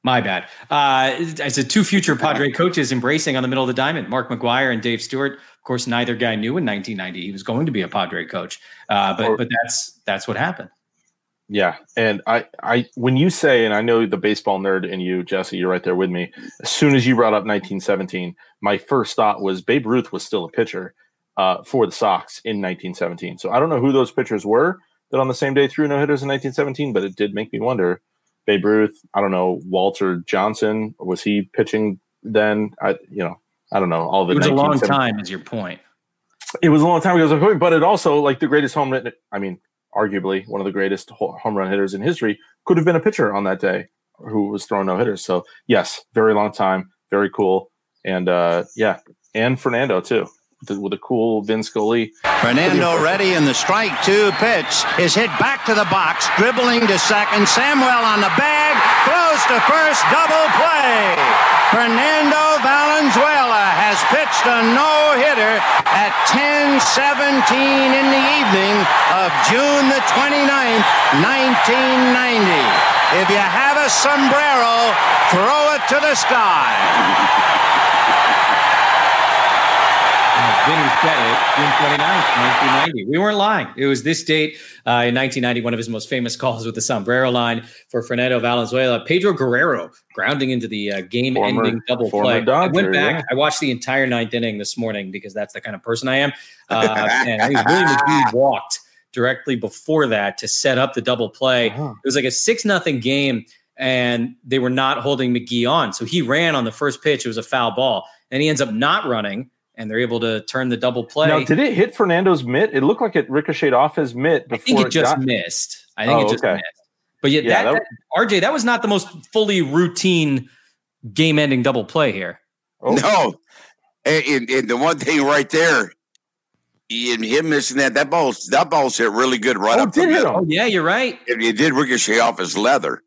Speaker 2: My bad. Uh, I said two future Padre coaches embracing on the middle of the diamond, Mark McGwire and Dave Stewart. Of course, neither guy knew in 1990 he was going to be a Padre coach, uh, but but that's that's what happened.
Speaker 4: Yeah, and I I when you say, and I know the baseball nerd in you, Jesse, you're right there with me. As soon as you brought up 1917, my first thought was Babe Ruth was still a pitcher uh, for the Sox in 1917. So I don't know who those pitchers were that on the same day threw no hitters in 1917, but it did make me wonder Babe Ruth. I don't know Walter Johnson. Was he pitching then? I you know I don't know all the.
Speaker 2: It was a long time, is your point.
Speaker 4: It was a long time ago, but it also like the greatest home run. I mean, arguably one of the greatest home run hitters in history could have been a pitcher on that day who was throwing no hitters. So yes, very long time, very cool, and uh, yeah, and Fernando too with a cool Vin Scully.
Speaker 6: Fernando ready in the strike two pitch is hit back to the box, dribbling to second. Samuel on the bag, throws to first, double play. Fernando Valenzuela has pitched a no-hitter at 10-17 in the evening of June the 29th, 1990. If you have a sombrero, throw it to the sky.
Speaker 2: Vinny said it, June 29th, 1990. We weren't lying. It was this date uh, in 1990, one of his most famous calls with the sombrero line for Fernando Valenzuela. Pedro Guerrero grounding into the uh, game ending double play. I went back, yeah. I watched the entire ninth inning this morning because that's the kind of person I am. Uh, and I think William McGee [laughs] walked directly before that to set up the double play. Uh-huh. It was like a 6 nothing game and they were not holding McGee on. So he ran on the first pitch. It was a foul ball. And he ends up not running and they're able to turn the double play.
Speaker 4: Now, did it hit Fernando's mitt? It looked like it ricocheted off his mitt.
Speaker 2: I think it just got... missed. I think oh, it just okay. missed. But yet, yeah, that, that, that, RJ, that was not the most fully routine game-ending double play here.
Speaker 3: Oh. No, and, and, the one thing right there, and him missing that that ball that ball's hit really good right oh, up
Speaker 2: did hit him. Oh, yeah, you're right.
Speaker 3: It, it did ricochet off his leather.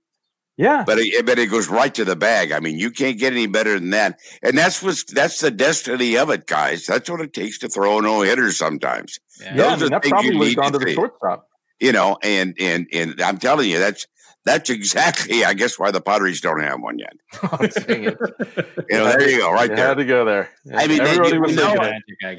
Speaker 4: Yeah,
Speaker 3: but it, but it goes right to the bag. I mean, you can't get any better than that. And that's what's that's the destiny of it, guys. That's what it takes to throw a no hitter sometimes.
Speaker 4: Yeah, yeah I mean, that probably would have gone to the shortstop.
Speaker 3: You know, and and and I'm telling you, that's that's exactly, I guess, why the Padres don't have one yet. [laughs] Oh, you know, there you go, right
Speaker 4: you
Speaker 3: there.
Speaker 4: Had to go there.
Speaker 3: I mean, Everybody was know,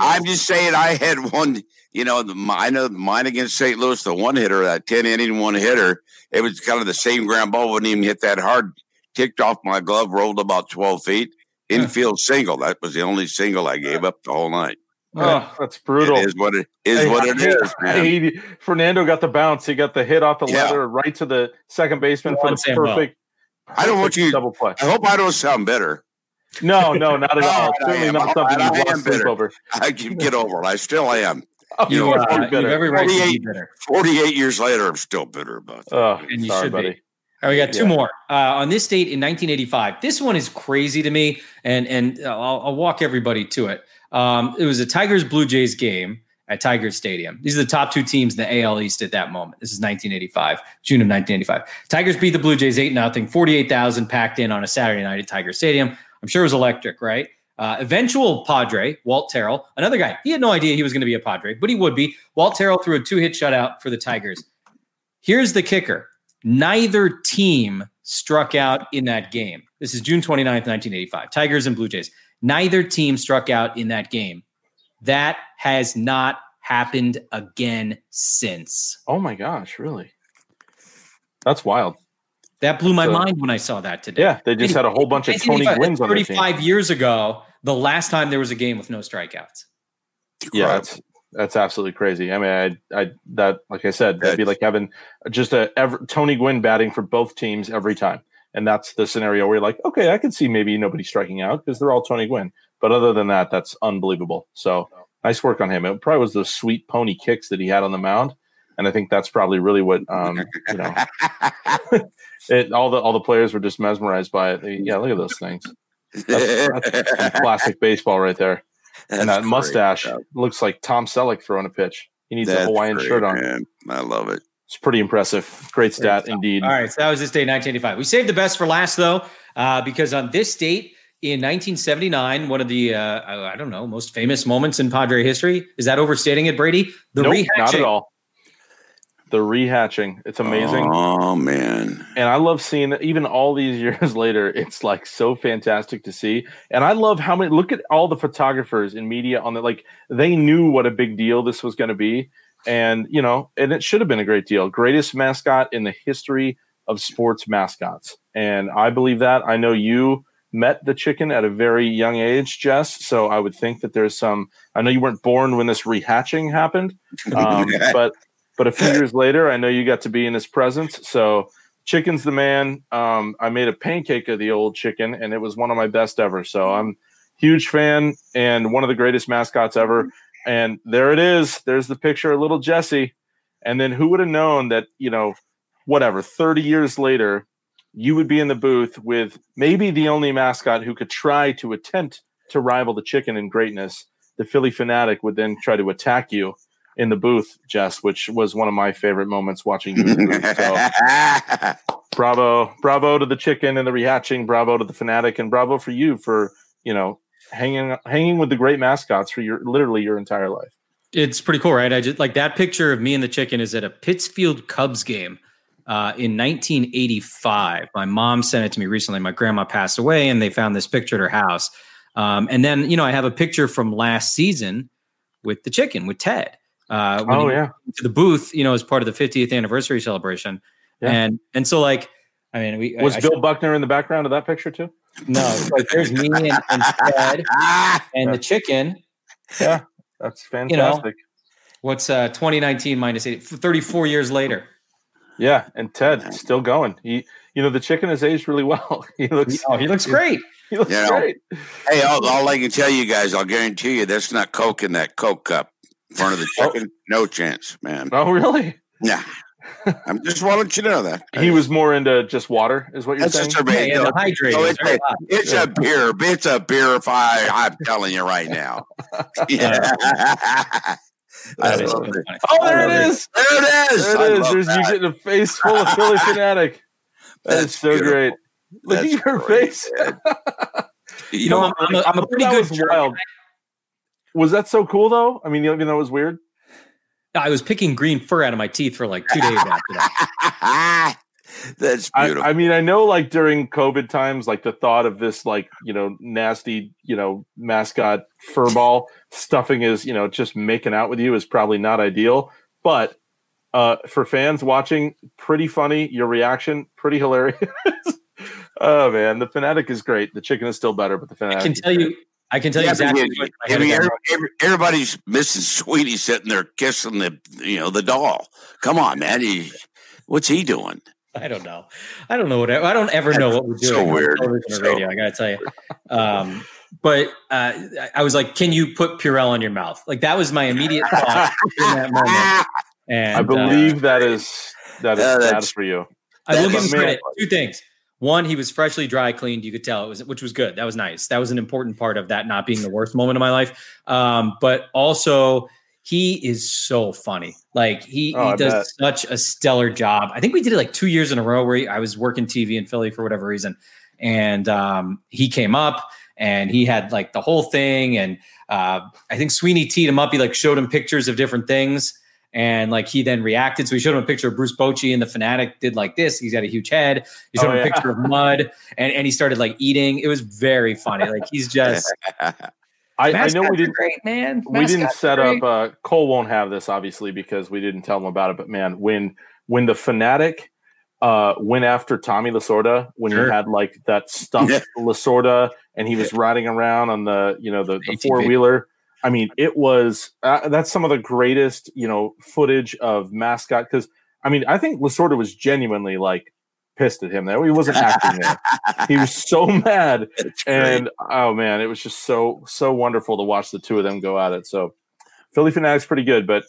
Speaker 3: I'm just saying, I had one. You know, the, I know mine against St. Louis, the one hitter, that ten inning one hitter. It was kind of the same ground ball, wouldn't even hit that hard. Ticked off my glove, rolled about twelve feet, infield yeah. single. That was the only single I gave up the whole night.
Speaker 4: Oh, that's brutal.
Speaker 3: It is what it is. Hey, what it hey, is.
Speaker 4: Hey, Fernando got the bounce. He got the hit off the yeah. leather right to the second baseman for the perfect, perfect.
Speaker 3: I don't want you double play. I hope I don't sound bitter.
Speaker 4: No, no, not at [laughs] all. Certainly not something
Speaker 3: I, I am bitter. over. I can get over it. I still am. [laughs]
Speaker 2: Oh, you, you, are, you have every right 48, to be bitter.
Speaker 3: 48 years later, I'm still bitter about
Speaker 4: it. Oh, and you sorry, should buddy. be.
Speaker 2: All right, we got two yeah. more uh, on this date in 1985. This one is crazy to me, and and I'll, I'll walk everybody to it. Um, it was a Tigers Blue Jays game at Tigers Stadium. These are the top two teams in the AL East at that moment. This is 1985, June of 1985. Tigers beat the Blue Jays 8 0, 48,000 packed in on a Saturday night at Tiger Stadium. I'm sure it was electric, right? Uh, eventual Padre, Walt Terrell, another guy. He had no idea he was going to be a Padre, but he would be. Walt Terrell threw a two hit shutout for the Tigers. Here's the kicker neither team struck out in that game. This is June 29th, 1985. Tigers and Blue Jays. Neither team struck out in that game. That has not happened again since.
Speaker 4: Oh my gosh, really? That's wild.
Speaker 2: That blew my so, mind when I saw that today.
Speaker 4: Yeah, they just had a whole bunch of Tony Gwynns on 35
Speaker 2: years ago, the last time there was a game with no strikeouts.
Speaker 4: Yeah, that's that's absolutely crazy. I mean, I, I that like I said, that'd be like having just a ever, Tony Gwynn batting for both teams every time, and that's the scenario where you're like, okay, I can see maybe nobody striking out because they're all Tony Gwynn. But other than that, that's unbelievable. So nice work on him. It probably was the sweet pony kicks that he had on the mound, and I think that's probably really what um, you know. [laughs] it, all the all the players were just mesmerized by it. Yeah, look at those things. That's, that's [laughs] classic baseball right there. That's and that mustache looks like Tom Selleck throwing a pitch. He needs That's a Hawaiian great, shirt on. Man.
Speaker 3: I love it.
Speaker 4: It's pretty impressive. Great stat great indeed.
Speaker 2: All right, so that was this day, 1985. We saved the best for last though, uh, because on this date in 1979, one of the uh, I don't know most famous moments in Padre history is that overstating it, Brady?
Speaker 4: The nope, not at all the rehatching. It's amazing.
Speaker 3: Oh man.
Speaker 4: And I love seeing even all these [laughs] years later, it's like so fantastic to see. And I love how many look at all the photographers in media on the like they knew what a big deal this was going to be. And you know, and it should have been a great deal. Greatest mascot in the history of sports mascots. And I believe that. I know you met the chicken at a very young age, Jess. So I would think that there's some. I know you weren't born when this rehatching happened, [laughs] um, but but a few years later, I know you got to be in his presence. So chicken's the man. Um, I made a pancake of the old chicken, and it was one of my best ever. So I'm huge fan and one of the greatest mascots ever. And there it is. There's the picture of little Jesse. And then who would have known that, you know, whatever, 30 years later, you would be in the booth with maybe the only mascot who could try to attempt to rival the chicken in greatness. The Phillie Phanatic would then try to attack you in the booth, Jess, which was one of my favorite moments watching you. So, [laughs] bravo, bravo to the chicken and the rehatching. Bravo to the fanatic, and bravo for you for you know hanging hanging with the great mascots for your literally your entire life.
Speaker 2: It's pretty cool, right? I just like that picture of me and the chicken is at a Pittsfield Cubs game uh, in 1985. My mom sent it to me recently. My grandma passed away, and they found this picture at her house. Um, and then, you know, I have a picture from last season with the chicken with Ted.
Speaker 4: Uh, oh yeah,
Speaker 2: to the booth, you know, as part of the 50th anniversary celebration, yeah. and and so like, I mean, we
Speaker 4: was
Speaker 2: I,
Speaker 4: Bill I Buckner in the background of that picture too.
Speaker 2: No, like there's me and, and Ted and yeah. the chicken.
Speaker 4: Yeah, that's fantastic. You know,
Speaker 2: what's uh 2019 minus eight, 34 years later.
Speaker 4: Yeah, and Ted still going. He, you know, the chicken has aged really well. [laughs] he looks.
Speaker 2: Oh, he looks great.
Speaker 4: He looks you know, great.
Speaker 3: Hey, all, all I can tell you guys, I'll guarantee you, that's not Coke in that Coke cup in front of the oh. chicken. No chance, man.
Speaker 4: Oh, really?
Speaker 3: Yeah. I'm just wanting you to know that
Speaker 4: he was more into just water, is what you're That's saying. Just
Speaker 2: a, yeah, no, hydrate. No,
Speaker 3: it's, a, it's a beer. It's a beer. If I, I'm telling you right now. [laughs] Yeah. [laughs]
Speaker 4: oh, there it is.
Speaker 3: There it is.
Speaker 4: There it is. There's that. you getting a face full of Philly [laughs] Phanatic. That That's is so beautiful. great. Look That's at your great, face.
Speaker 2: you know, I'm, I'm, a, I'm a pretty good child.
Speaker 4: Was that so cool though? I mean, even though it was weird.
Speaker 2: I was picking green fur out of my teeth for like two days after that. [laughs]
Speaker 3: That's beautiful.
Speaker 4: I, I, mean, I know like during COVID times, like the thought of this like, you know, nasty, you know, mascot furball stuffing is, you know, just making out with you is probably not ideal. But uh for fans watching, pretty funny. Your reaction, pretty hilarious. [laughs] oh man, the Phanatic is great. The chicken is still better, but the Phanatic
Speaker 2: I can tell you I can tell yeah, you exactly.
Speaker 3: I mean, every, everybody's missing Sweeney sitting there kissing the you know the doll. Come on, man. He, what's he doing?
Speaker 2: I don't know. I don't know what I, I don't ever know what we're doing.
Speaker 3: So weird.
Speaker 2: So radio, I gotta tell you. Um, but uh, I was like, "Can you put Purell on your mouth?" Like that was my immediate thought [laughs] in that moment. [laughs] And
Speaker 4: I believe uh, that is that is uh, bad for you.
Speaker 2: I will give him credit. Two things. One, he was freshly dry cleaned. You could tell it was, which was good. That was nice. That was an important part of that not being the worst moment of my life. Um, but also, he is so funny. Like he, oh, he does bet. such a stellar job. I think we did it like two years in a row where he, I was working TV in Philly for whatever reason, and um, he came up and he had like the whole thing. And uh, I think Sweeney teed him up. He like showed him pictures of different things. And like he then reacted. So we showed him a picture of Bruce Bochy and the Phanatic did like this. He's got a huge head. He showed
Speaker 4: Oh,
Speaker 2: him a picture of [laughs] mud and, and he started like eating. It was very funny. Like he's just [laughs]
Speaker 4: I, I know we didn't
Speaker 2: great, man.
Speaker 4: we didn't set up uh cole won't have this obviously because we didn't tell him about it but man when when the Phanatic uh went after tommy lasorda when
Speaker 2: Sure.
Speaker 4: he had like that [laughs] stuffed lasorda and he was riding around on the you know the, the four-wheeler i mean it was uh, that's some of the greatest you know footage of mascot because i mean i think lasorda was genuinely like pissed at him there he wasn't acting there he was so [laughs] mad and oh man, it was just so so wonderful to watch the two of them go at it. So Phillie Phanatic's pretty good, but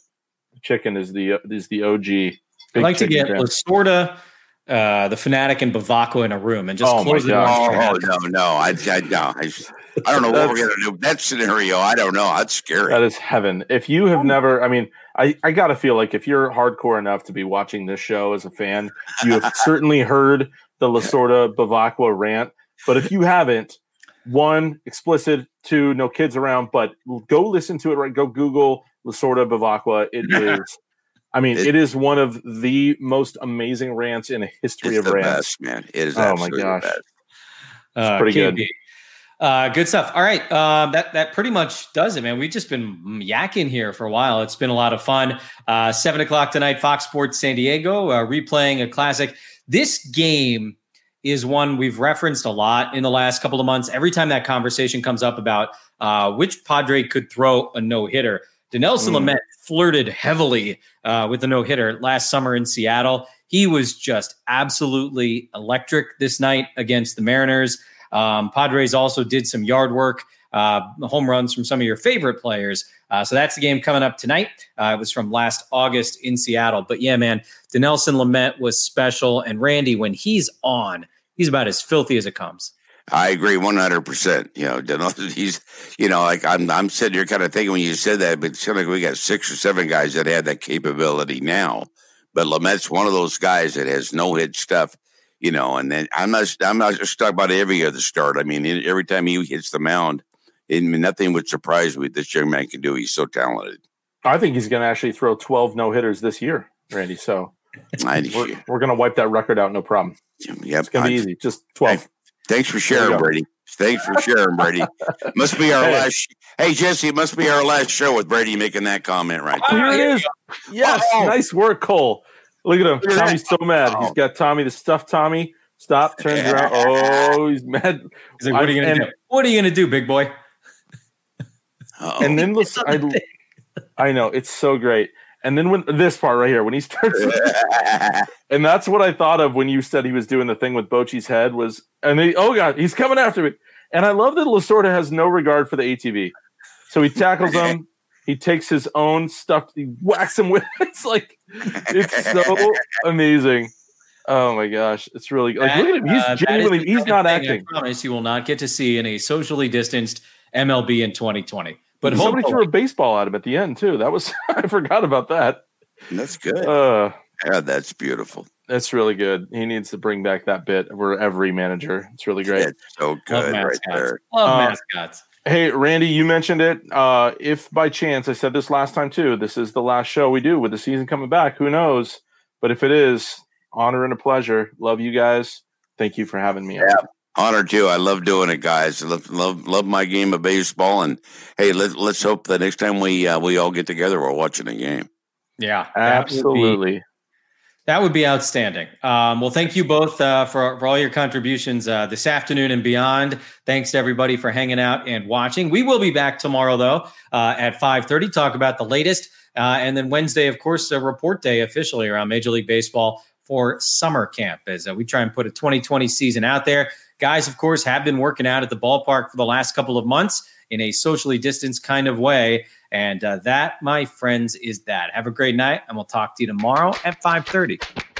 Speaker 4: Chicken is the is the OG.
Speaker 2: I'd like to get
Speaker 4: fan.
Speaker 2: Lasorda, uh, the Phanatic, and Bevacqua in a room and just
Speaker 4: Oh
Speaker 2: close the door.
Speaker 3: Oh, oh, no, no. I, I, no. I, I don't know what we're going to do. That scenario, I don't know. That's scary.
Speaker 4: That is heaven. If you have never, I mean, I, I got to feel like if you're hardcore enough to be watching this show as a fan, you have [laughs] certainly heard the Lasorda Bevacqua rant. But if you haven't, one, explicit, two, no kids around, but go listen to it, right? Go Google Lasorda Bevacqua. It [laughs] is, I mean,
Speaker 3: It-
Speaker 4: it is one of the most amazing rants in a history of
Speaker 3: the
Speaker 4: rants.
Speaker 3: best, man. It is
Speaker 4: Oh, my gosh.
Speaker 3: the best.
Speaker 2: Uh,
Speaker 4: pretty good.
Speaker 2: Uh, good stuff. All right, um, that that pretty much does it, man. We've just been yakking here for a while. It's been a lot of fun. Uh, Seven o'clock tonight, Fox Sports San Diego, uh, replaying a classic. This game is one we've referenced a lot in the last couple of months. Every time that conversation comes up about uh, which Padre could throw a no hitter, Dinelson
Speaker 4: Mm.
Speaker 2: Lamet flirted heavily uh, with the no hitter last summer in Seattle. He was just absolutely electric this night against the Mariners. Um, Padres also did some yard work, uh, home runs from some of your favorite players. Uh, so that's the game coming up tonight. Uh, it was from last August in Seattle. But yeah, man, Dinelson Lamet was special. And Randy, when he's on, he's about as filthy as it comes.
Speaker 3: I agree one hundred percent. You know, [laughs] he's you know, like I'm I'm sitting here kind of thinking when you said that, but it seems like we got six or seven guys that have that capability now. But Lamet's one of those guys that has no hit stuff, you know, and then I'm not I'm not just talking about every other start. I mean, every time he hits the mound, it, nothing would surprise me. This young man can do. He's so talented.
Speaker 4: I think he's going to actually throw 12 no hitters this year, Randy. So we're, we're going to wipe that record out, no problem.
Speaker 3: yep,
Speaker 4: It's going to be
Speaker 3: I-
Speaker 4: easy. Just 12.
Speaker 3: Thanks for sharing. Brady. Thanks for sharing, Brady. [laughs] Must be our
Speaker 4: Hey.
Speaker 3: last. Hey, Jesse, it must be our last show with Brady making that comment right
Speaker 4: Oh,
Speaker 3: there.
Speaker 4: here it is. Yes,
Speaker 3: Oh.
Speaker 4: nice work, Cole. Look at him.
Speaker 3: Look at that.
Speaker 4: Tommy's so mad. He's
Speaker 3: oh.
Speaker 4: got Tommy, the stuffed Tommy. Stop, turns around. Oh, he's mad.
Speaker 2: He's like, what are you going to
Speaker 4: And-
Speaker 2: do? What are you going to do, big boy?
Speaker 3: Uh-oh.
Speaker 4: And then listen, I, I know it's so great. And then when this part right here, when he [laughs] starts, [laughs] and that's what I thought of when you said he was doing the thing with Bochy's head was, and he, oh god, he's coming after me. And I love that Lasorda has no regard for the ATV, so he tackles him. [laughs] He takes his own stuff, he whacks him with. It's like it's so amazing. Oh my gosh, it's really like look at him. He's
Speaker 2: Uh,
Speaker 4: genuinely he's not
Speaker 2: of thing
Speaker 4: acting.
Speaker 2: I promise you will not get to see in a socially distanced MLB in 2020. But
Speaker 4: somebody
Speaker 2: hopefully,
Speaker 4: threw a baseball at him at the end too. That was [laughs] I forgot about that.
Speaker 3: That's good.
Speaker 4: Uh,
Speaker 3: yeah, that's beautiful.
Speaker 4: That's really good. He needs to bring back that bit where every manager. It's really great.
Speaker 3: That's so
Speaker 2: love
Speaker 3: good right there.
Speaker 2: Love
Speaker 4: Uh,
Speaker 2: mascots.
Speaker 4: Hey, Randy, you mentioned it. Uh, if by chance, I said this last time too, this is the last show we do with the season coming back. Who knows? But if it is, honor and a pleasure. Love you guys. Thank you for having me. on.
Speaker 3: Yeah. Honor too. I love doing it, guys. Love love, love my game of baseball. And hey, let, let's hope the next time we uh, we all get together, we're watching a game.
Speaker 2: Yeah, that would be-
Speaker 4: Absolutely.
Speaker 2: That would be outstanding. Um, well, thank you both uh, for, for all your contributions uh, this afternoon and beyond. Thanks to everybody for hanging out and watching. We will be back tomorrow, though, uh, at 5.30, talk about the latest. Uh, and then Wednesday, of course, a report day officially around Major League Baseball for summer camp as uh, we try and put a 2020 season out there. Guys, of course, have been working out at the ballpark for the last couple of months in a socially distanced kind of way. And uh, that, my friends, is that. Have a great night, and we'll talk to you tomorrow at 5:30.